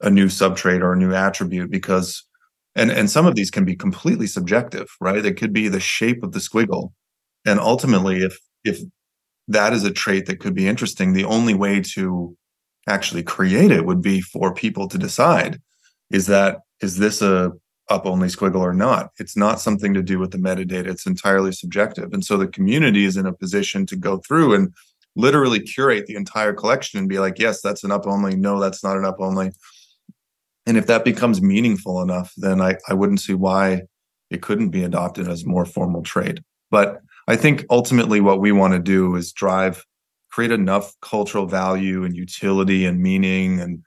a new subtrait or a new attribute, because and and some of these can be completely subjective, right? It could be the shape of the squiggle. And ultimately, if if that is a trait that could be interesting. The only way to actually create it would be for people to decide is that is this a up only squiggle or not? It's not something to do with the metadata. It's entirely subjective. And so the community is in a position to go through and literally curate the entire collection and be like yes that's an up only no that's not an up only and if that becomes meaningful enough then i, I wouldn't see why it couldn't be adopted as more formal trait. But I think ultimately what we want to do is drive, create enough cultural value and utility and meaning and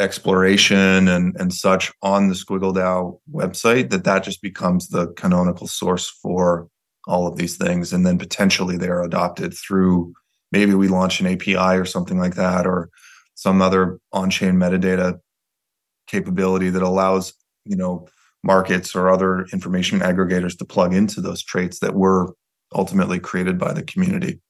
exploration and, and such on the Squiggle DAO website that that just becomes the canonical source for all of these things. And then potentially they're adopted through maybe we launch an API or something like that, or some other on-chain metadata capability that allows, you know, markets or other information aggregators to plug into those traits that we're ultimately created by the community.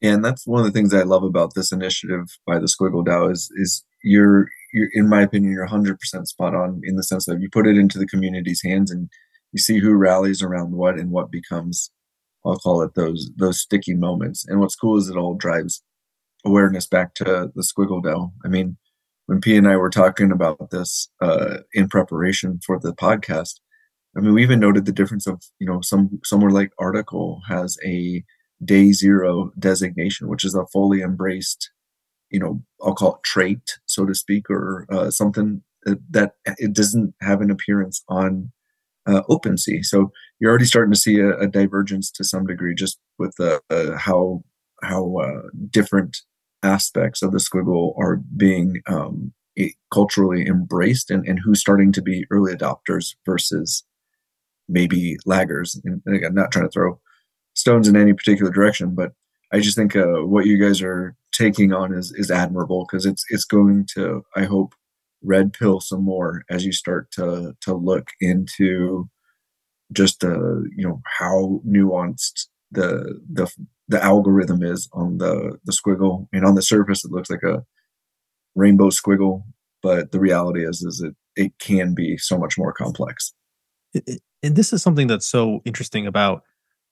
And that's one of the things I love about this initiative by the Squiggle DAO is is you're you're in my opinion you're 100% spot on in the sense that you put it into the community's hands and you see who rallies around what and what becomes I'll call it those those sticky moments. And what's cool is it all drives awareness back to the Squiggle DAO. I mean, when P and I were talking about this uh, in preparation for the podcast, I mean, we even noted the difference of, you know, some somewhere like Artacle has a day zero designation, which is a fully embraced, you know, I'll call it trait, so to speak, or uh, something that it doesn't have an appearance on uh, OpenSea. So you're already starting to see a, a divergence to some degree, just with uh, uh how how uh, different aspects of the squiggle are being um, culturally embraced, and, and who's starting to be early adopters versus maybe laggers. And again, not trying to throw stones in any particular direction, but I just think uh, what you guys are taking on is is admirable because it's it's going to I hope red pill some more as you start to to look into just uh you know how nuanced the the the algorithm is on the the squiggle and on the surface it looks like a rainbow squiggle but the reality is is it it can be so much more complex and this is something that's so interesting about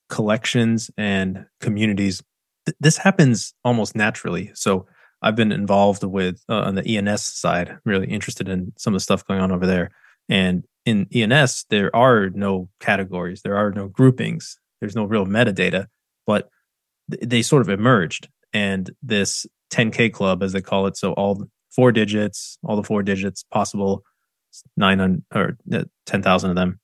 collections and communities. Th- this happens almost naturally. So I've been involved with uh, on the ENS side, really interested in some of the stuff going on over there. And in ENS, there are no categories, there are no groupings, there's no real metadata, but th- they sort of emerged. And this 10K club, as they call it, so all four digits, all the four digits possible, 900 or uh, 10,000 of them,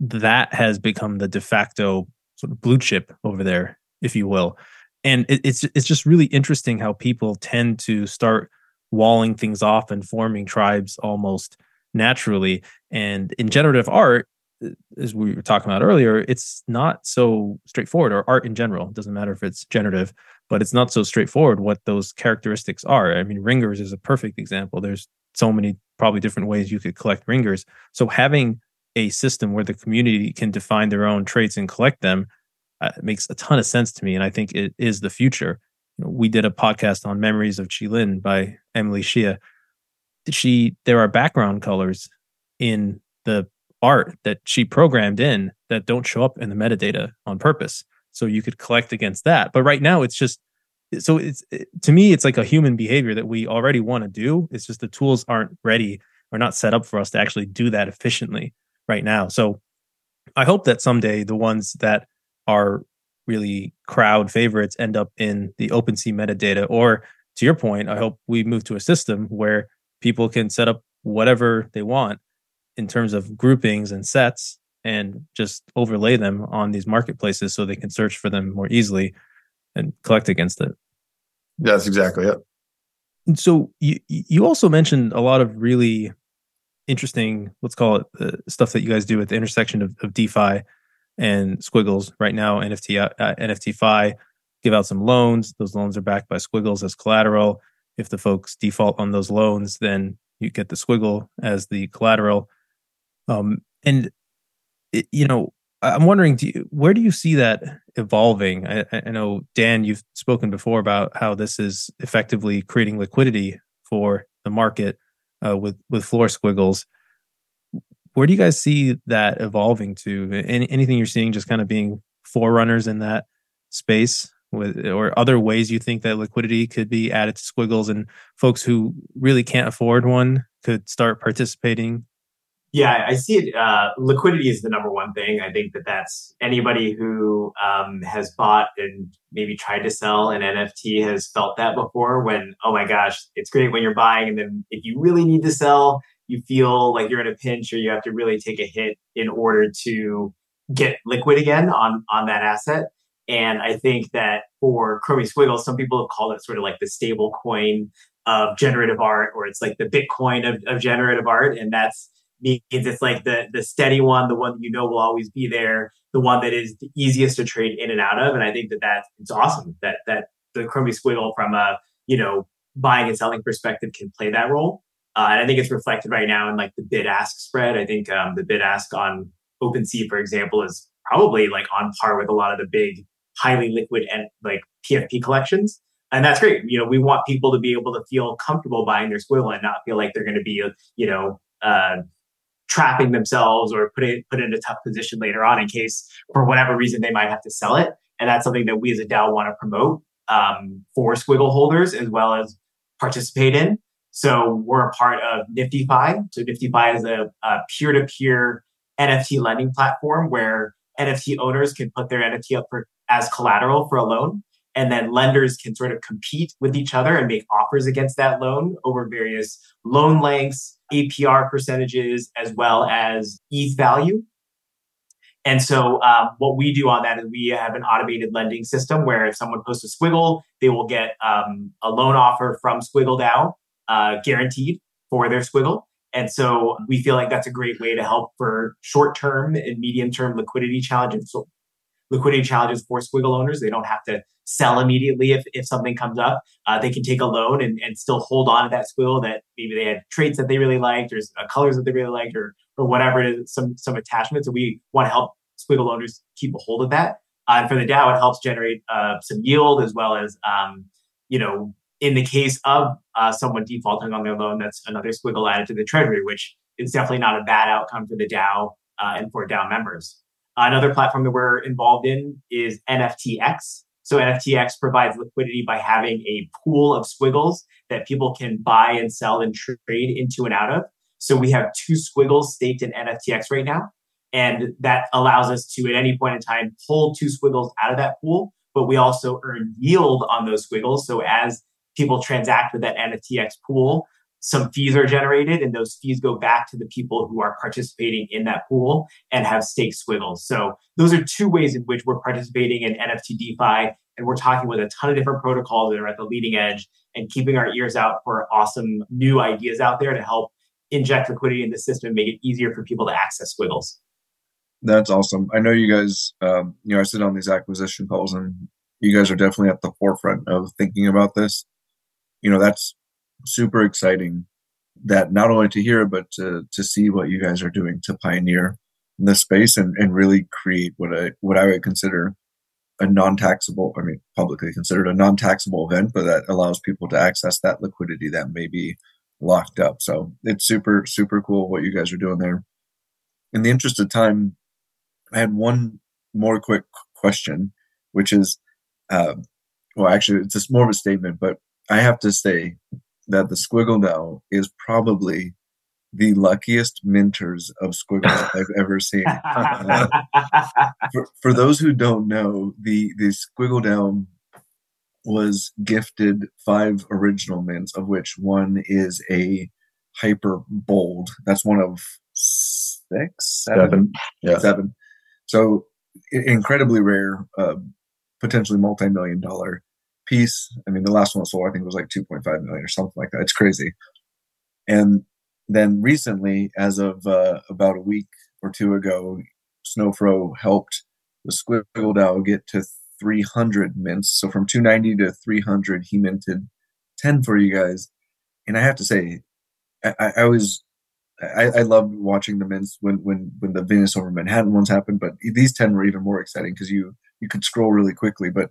that has become the de facto sort of blue chip over there, if you will. And it, it's it's just really interesting how people tend to start walling things off and forming tribes almost naturally. And in generative art, uh, as we were talking about earlier, it's not so straightforward, or art in general. It doesn't matter if it's generative, but it's not so straightforward what those characteristics are. I mean, ringers is a perfect example. There's so many probably different ways you could collect ringers. So having a system where the community can define their own traits and collect them uh, makes a ton of sense to me, and I think it is the future. You know, we did a podcast on Memories of Qilin by Emily Xie. She there are background colors in the art that she programmed in that don't show up in the metadata on purpose. So you could collect against that. But right now it's just so it's it, to me it's like a human behavior that we already want to do. It's just the tools aren't ready or not set up for us to actually do that efficiently right now. So I hope that someday the ones that are really crowd favorites end up in the OpenSea metadata. Or to your point, I hope we move to a system where people can set up whatever they want in terms of groupings and sets and just overlay them on these marketplaces so they can search for them more easily and collect against it. That's exactly it. So you you also mentioned a lot of really interesting, let's call it uh, stuff that you guys do at the intersection of, of DeFi and Squiggles. Right now, NFT uh, uh NFTFi give out some loans. Those loans are backed by Squiggles as collateral. If the folks default on those loans, then you get the Squiggle as the collateral. Um, and it, you know, I'm wondering, do you, where do you see that evolving? I, I, know Dan, you've spoken before about how this is effectively creating liquidity for the market uh, with with floor squiggles. Where do you guys see that evolving to? Any, anything you're seeing just kind of being forerunners in that space, with or other ways you think that liquidity could be added to squiggles and folks who really can't afford one could start participating yeah, I see it. Uh, liquidity is the number one thing. I think that that's anybody who um, has bought and maybe tried to sell an NFT has felt that before. When oh my gosh, it's great when you're buying, and then if you really need to sell, you feel like you're in a pinch or you have to really take a hit in order to get liquid again on on that asset. And I think that for Chromie Squiggle, some people have called it sort of like the stable coin of generative art, or it's like the Bitcoin of, of generative art, and that's means it's like the the steady one, the one that you know will always be there, the one that is the easiest to trade in and out of. And I think that that it's awesome that that the Chromie Squiggle from a you know buying and selling perspective can play that role. Uh, and I think it's reflected right now in like the bid ask spread. I think um, the bid ask on OpenSea, for example, is probably like on par with a lot of the big, highly liquid and like PFP collections. And that's great. You know, we want people to be able to feel comfortable buying their squiggle and not feel like they're going to be, you know, uh, trapping themselves or put it put in a tough position later on in case for whatever reason they might have to sell it. And that's something that we as a DAO want to promote um, for Squiggle holders as well as participate in. So we're a part of NFTfi. So NFTfi is a, a peer-to-peer NFT lending platform where NFT owners can put their NFT up for as collateral for a loan. And then lenders can sort of compete with each other and make offers against that loan over various loan lengths, APR percentages as well as ETH value. And so, um, what we do on that is we have an automated lending system where if someone posts a Squiggle, they will get um, a loan offer from Squiggle DAO, uh, guaranteed for their Squiggle. And so, we feel like that's a great way to help for short term and medium term liquidity challenges. Liquidity challenges for Squiggle owners. They don't have to sell immediately if, if something comes up. Uh, they can take a loan and, and still hold on to that squiggle that maybe they had traits that they really liked or uh, colors that they really liked or, or whatever it is, some, some attachments. So we want to help squiggle owners keep a hold of that. Uh, and for the DAO, it helps generate uh, some yield as well as, um, you know, in the case of uh, someone defaulting on their loan, that's another squiggle added to the treasury, which is definitely not a bad outcome for the DAO uh, and for DAO members. Another platform that we're involved in is NFTX. So NFTX provides liquidity by having a pool of squiggles that people can buy and sell and trade into and out of. So we have two squiggles staked in NFTX right now. And that allows us to, at any point in time, pull two squiggles out of that pool. But we also earn yield on those squiggles. So as people transact with that NFTX pool, some fees are generated and those fees go back to the people who are participating in that pool and have stake squiggles. So those are two ways in which we're participating in NFT DeFi. And we're talking with a ton of different protocols that are at the leading edge and keeping our ears out for awesome new ideas out there to help inject liquidity in the system and make it easier for people to access squiggles. That's awesome. I know you guys, um, you know, I sit on these acquisition calls and you guys are definitely at the forefront of thinking about this. You know, that's super exciting that not only to hear, but to, to see what you guys are doing to pioneer this space and, and really create what I, what I would consider a non-taxable, I mean, publicly considered a non-taxable event, but that allows people to access that liquidity that may be locked up. So it's super, super cool what you guys are doing there. In the interest of time, I had one more quick question, which is, uh, well, actually, it's just more of a statement, but I have to say that the Squiggle DAO is probably the luckiest minters of squiggles <laughs> I've ever seen. <laughs> for, for, those who don't know, the the Squiggle DAO was gifted five original mints, of which one is a hyper bold. That's one of six, seven, seven. yeah, seven. So incredibly rare, uh, potentially multi-million dollar piece. I mean, the last one I sold, I think, was like 2.5 million or something like that. It's crazy. And then recently, as of uh, about a week or two ago, Snowfro helped the Squiggle DAO get to 300 mints. So from 290 to 300, he minted 10 for you guys. And I have to say, I, I was I, I loved watching the mints when when when the Venus over Manhattan ones happened, but these 10 were even more exciting because you you could scroll really quickly. But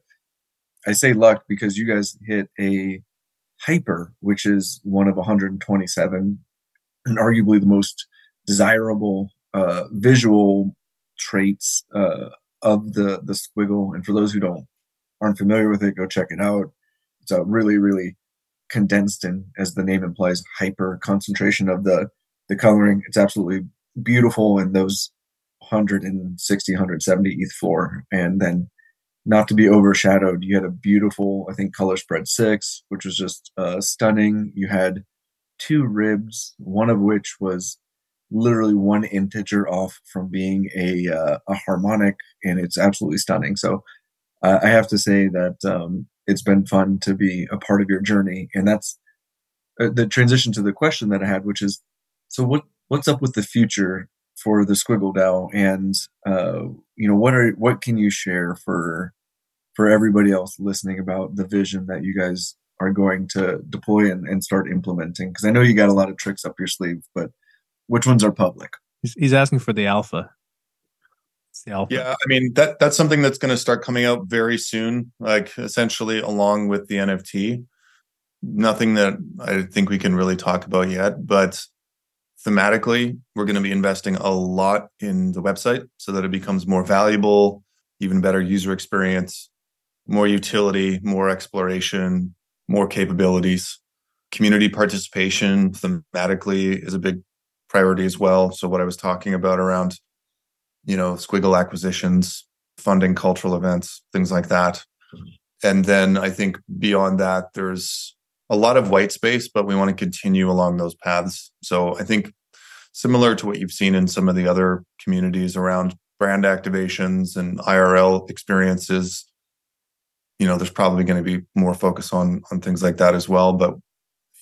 I say luck because you guys hit a hyper, which is one of 127 and arguably the most desirable uh, visual traits uh, of the the squiggle. And for those who don't aren't familiar with it, go check it out. It's a really really condensed and, as the name implies, hyper concentration of the the coloring. It's absolutely beautiful in those 160, 170 ETH floor, and then not to be overshadowed, you had a beautiful, I think, color spread six, which was just uh, stunning. You had two ribs, one of which was literally one integer off from being a uh, a harmonic, and it's absolutely stunning. So uh, I have to say that um, it's been fun to be a part of your journey, and that's uh, the transition to the question that I had, which is, so what what's up with the future for the Squiggle DAO, and uh, you know what are what can you share for for everybody else listening about the vision that you guys are going to deploy and, and start implementing? Because I know you got a lot of tricks up your sleeve, but which ones are public? He's, he's asking for the alpha. It's the alpha. Yeah, I mean that that's something that's going to start coming out very soon, like essentially along with the NFT. Nothing that I think we can really talk about yet, but thematically, we're going to be investing a lot in the website so that it becomes more valuable, even better user experience, more utility, more exploration, more capabilities. Community participation thematically is a big priority as well. So what I was talking about around, you know, squiggle acquisitions, funding cultural events, things like that. Mm-hmm. And then I think beyond that, there's a lot of white space, but we want to continue along those paths. So I think similar to what you've seen in some of the other communities around brand activations and IRL experiences, you know, there's probably going to be more focus on on things like that as well. But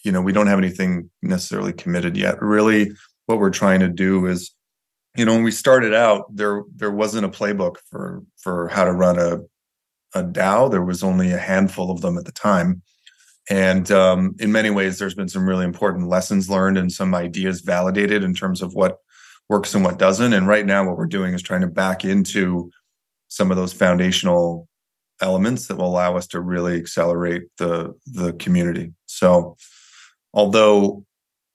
you know, we don't have anything necessarily committed yet. Really, what we're trying to do is, you know, when we started out, there there wasn't a playbook for for how to run a a DAO. There was only a handful of them at the time. And um, in many ways, there's been some really important lessons learned and some ideas validated in terms of what works and what doesn't. And right now, what we're doing is trying to back into some of those foundational elements that will allow us to really accelerate the the community. So, although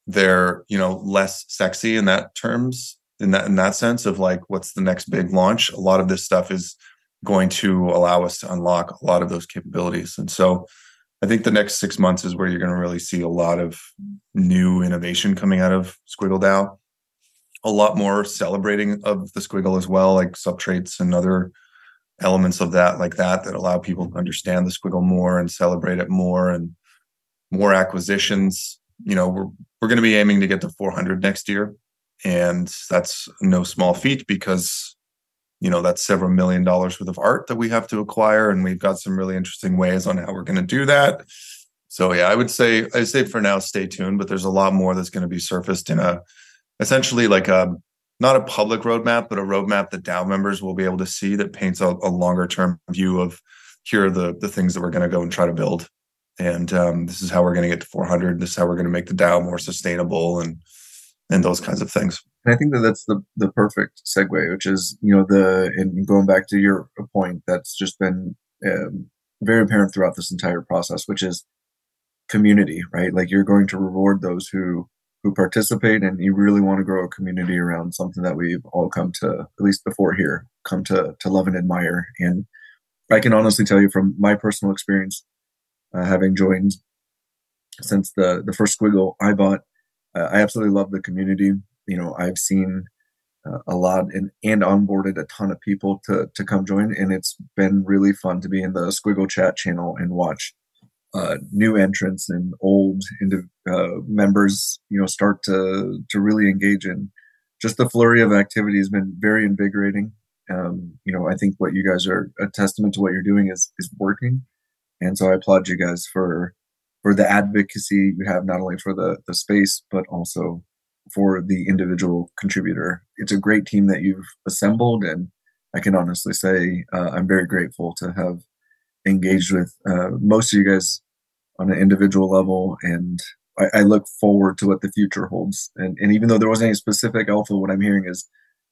they're you know less sexy in that terms in that in that sense of like what's the next big launch, a lot of this stuff is going to allow us to unlock a lot of those capabilities. And so I think the next six months is where you're going to really see a lot of new innovation coming out of Squiggle DAO. A lot more celebrating of the Squiggle as well, like subtraits and other elements of that, like that, that allow people to understand the Squiggle more and celebrate it more, and more acquisitions. You know, we're we're going to be aiming to get to 400 next year, and that's no small feat because you know that's several million dollars worth of art that we have to acquire and we've got some really interesting ways on how we're going to do that so yeah i would say i say for now stay tuned but there's a lot more that's going to be surfaced in a essentially like a not a public roadmap but a roadmap that dao members will be able to see that paints a, a longer term view of here are the the things that we're going to go and try to build. And um, this is how we're going to get to 400 this is how we're going to make the dao more sustainable and and those kinds of things. And I think that that's the the perfect segue, which is you know the and going back to your point that's just been um, very apparent throughout this entire process, which is community, right? Like you're going to reward those who who participate, and you really want to grow a community around something that we've all come to, at least before here, come to to love and admire. And I can honestly tell you from my personal experience, uh, having joined since the the first squiggle I bought, uh, I absolutely love the community you know I've seen uh, a lot and and onboarded a ton of people to to come join, and it's been really fun to be in the Squiggle Chat channel and watch uh, new entrants and old uh, members, you know, start to to really engage in. Just the flurry of activity has been very invigorating. Um, you know, I think what you guys are a testament to what you're doing is is working, and so I applaud you guys for for the advocacy you have not only for the the space but also for the individual contributor. It's a great team that you've assembled, and I can honestly say uh, I'm very grateful to have engaged with uh, most of you guys on an individual level, and I, I, look forward to what the future holds. And, and even though there wasn't any specific alpha, what I'm hearing is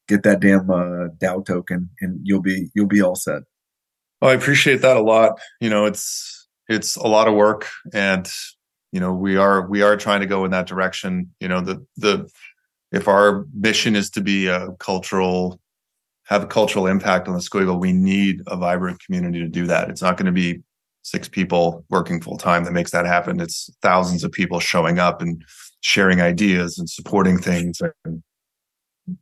get that damn uh, DAO token, and you'll be you'll be all set. Well, I appreciate that a lot. You know, it's it's a lot of work, and you know we are we are trying to go in that direction you know the the if our mission is to be a cultural have a cultural impact on the squiggle we need a vibrant community to do that. It's not going to be six people working full time that makes that happen. It's thousands of people showing up and sharing ideas and supporting things and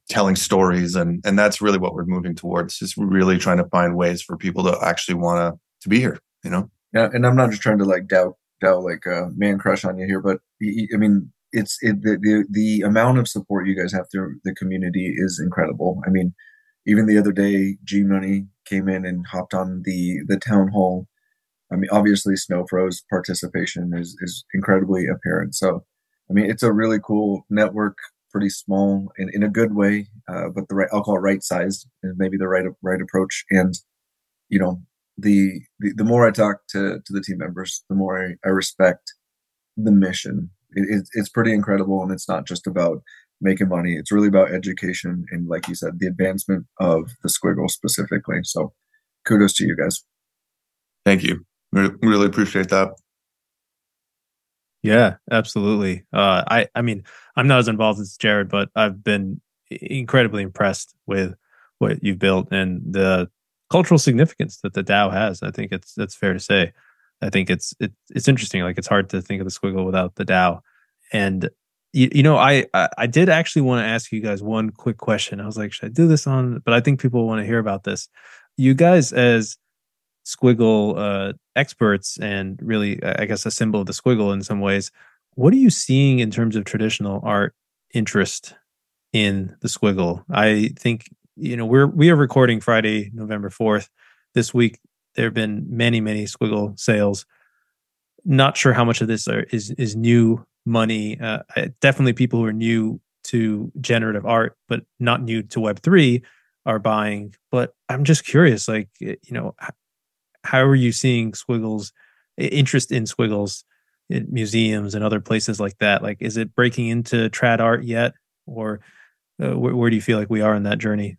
telling stories and and that's really what we're moving towards is really trying to find ways for people to actually want to to be here you know? Yeah and i'm not just trying to like doubt doubt like a man crush on you here, but I mean, it's it, the, the the amount of support you guys have through the community is incredible. I mean, even the other day, G Money came in and hopped on the the town hall. I mean, obviously, Snowfro's participation is is incredibly apparent. So, I mean, it's a really cool network, pretty small in, in a good way, uh, but the right I'll call it right sized and maybe the right right approach. And you know, the, the, the more I talk to to the team members, the more I, I respect the mission. It, it, it's pretty incredible, and it's not just about making money. It's really about education and, like you said, the advancement of the squiggle specifically. So, kudos to you guys. Thank you. Really appreciate that. Yeah, absolutely. Uh, I I mean, I'm not as involved as Jared, but I've been incredibly impressed with what you've built and the cultural significance that the DAO has. I think it's that's fair to say. I think it's it, it's interesting. Like it's hard to think of the squiggle without the DAO. And you, you know, I, I I did actually want to ask you guys one quick question. I was like, should I do this on? But I think people want to hear about this. You guys, as squiggle uh, experts, and really, I guess, a symbol of the squiggle in some ways. What are you seeing in terms of traditional art interest in the squiggle? I think you know we're we are recording Friday, November fourth. This week there have been many many squiggle sales. Not sure how much of this are, is is new money. Uh, definitely people who are new to generative art, but not new to Web three, are buying. But I'm just curious, like you know, how are you seeing squiggles interest in squiggles in museums and other places like that? Like, is it breaking into trad art yet, or uh, where, where do you feel like we are in that journey?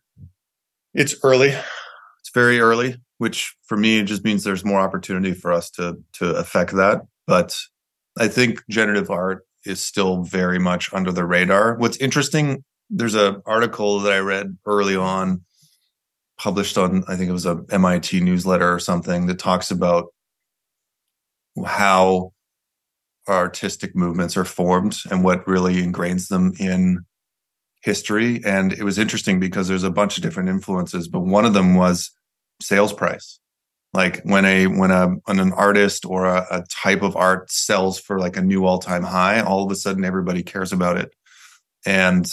It's early. It's very early, which for me it just means there's more opportunity for us to to affect that. But I think generative art is still very much under the radar. What's interesting, there's an article that I read early on published on I think it was a MIT newsletter or something that talks about how artistic movements are formed and what really ingrains them in history. And it was interesting because there's a bunch of different influences, but one of them was sales price. Like when a when a when an artist or a, a type of art sells for like a new all time high, all of a sudden everybody cares about it. And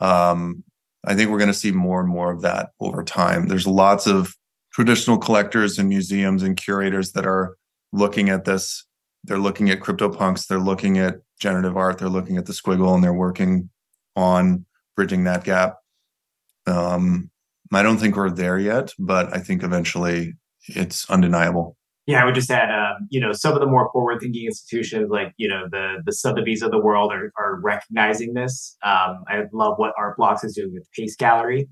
um, I think we're going to see more and more of that over time. There's lots of traditional collectors and museums and curators that are looking at this. They're looking at CryptoPunks. They're looking at generative art. They're looking at the squiggle and they're working on bridging that gap. Um, I don't think we're there yet, but I think eventually it's undeniable. Yeah, I would just add, um, you know, some of the more forward-thinking institutions, like you know the the Sotheby's of the world, are, are recognizing this. Um, I love what Art Blocks is doing with Pace Gallery,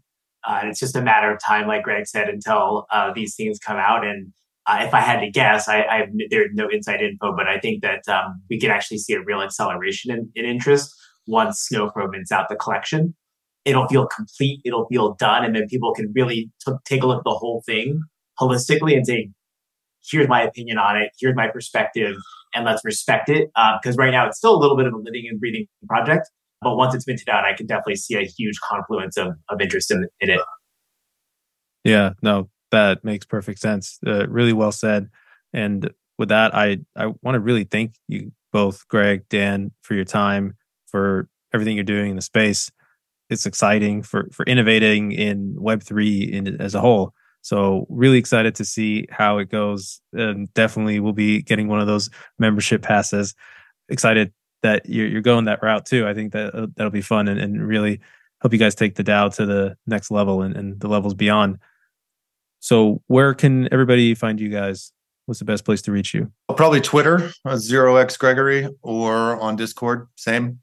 uh, and it's just a matter of time, like Greg said, until uh, these things come out. And uh, if I had to guess, I, I have there's no inside info, but I think that um, we can actually see a real acceleration in, in interest once Snow mints out the collection. It'll feel complete, it'll feel done, and then people can really t- take a look at the whole thing holistically and saying, here's my opinion on it, here's my perspective, and let's respect it. Because uh, right now it's still a little bit of a living and breathing project. But once it's minted out, I can definitely see a huge confluence of, of interest in, in it. Yeah, no, that makes perfect sense. Uh, really well said. And with that, I, I want to really thank you both, Greg, Dan, for your time, for everything you're doing in the space. It's exciting for for innovating in Web three in as a whole. So really excited to see how it goes. And definitely we'll be getting one of those membership passes. Excited that you're, you're going that route too. I think that uh, that'll be fun and, and really help you guys take the DAO to the next level and, and the levels beyond. So where can everybody find you guys? What's the best place to reach you? Probably Twitter, uh, zero X Gregory, or on Discord. Same.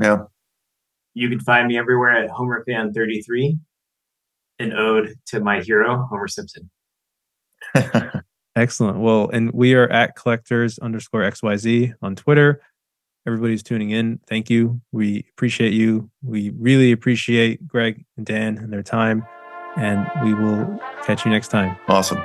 Yeah. You can find me everywhere at HomerFan33 an ode to my hero, Homer Simpson. <laughs> Excellent. Well, and we are at collectors underscore XYZ on Twitter. Everybody's tuning in. Thank you. We appreciate you. We really appreciate Greg and Dan and their time. And we will catch you next time. Awesome.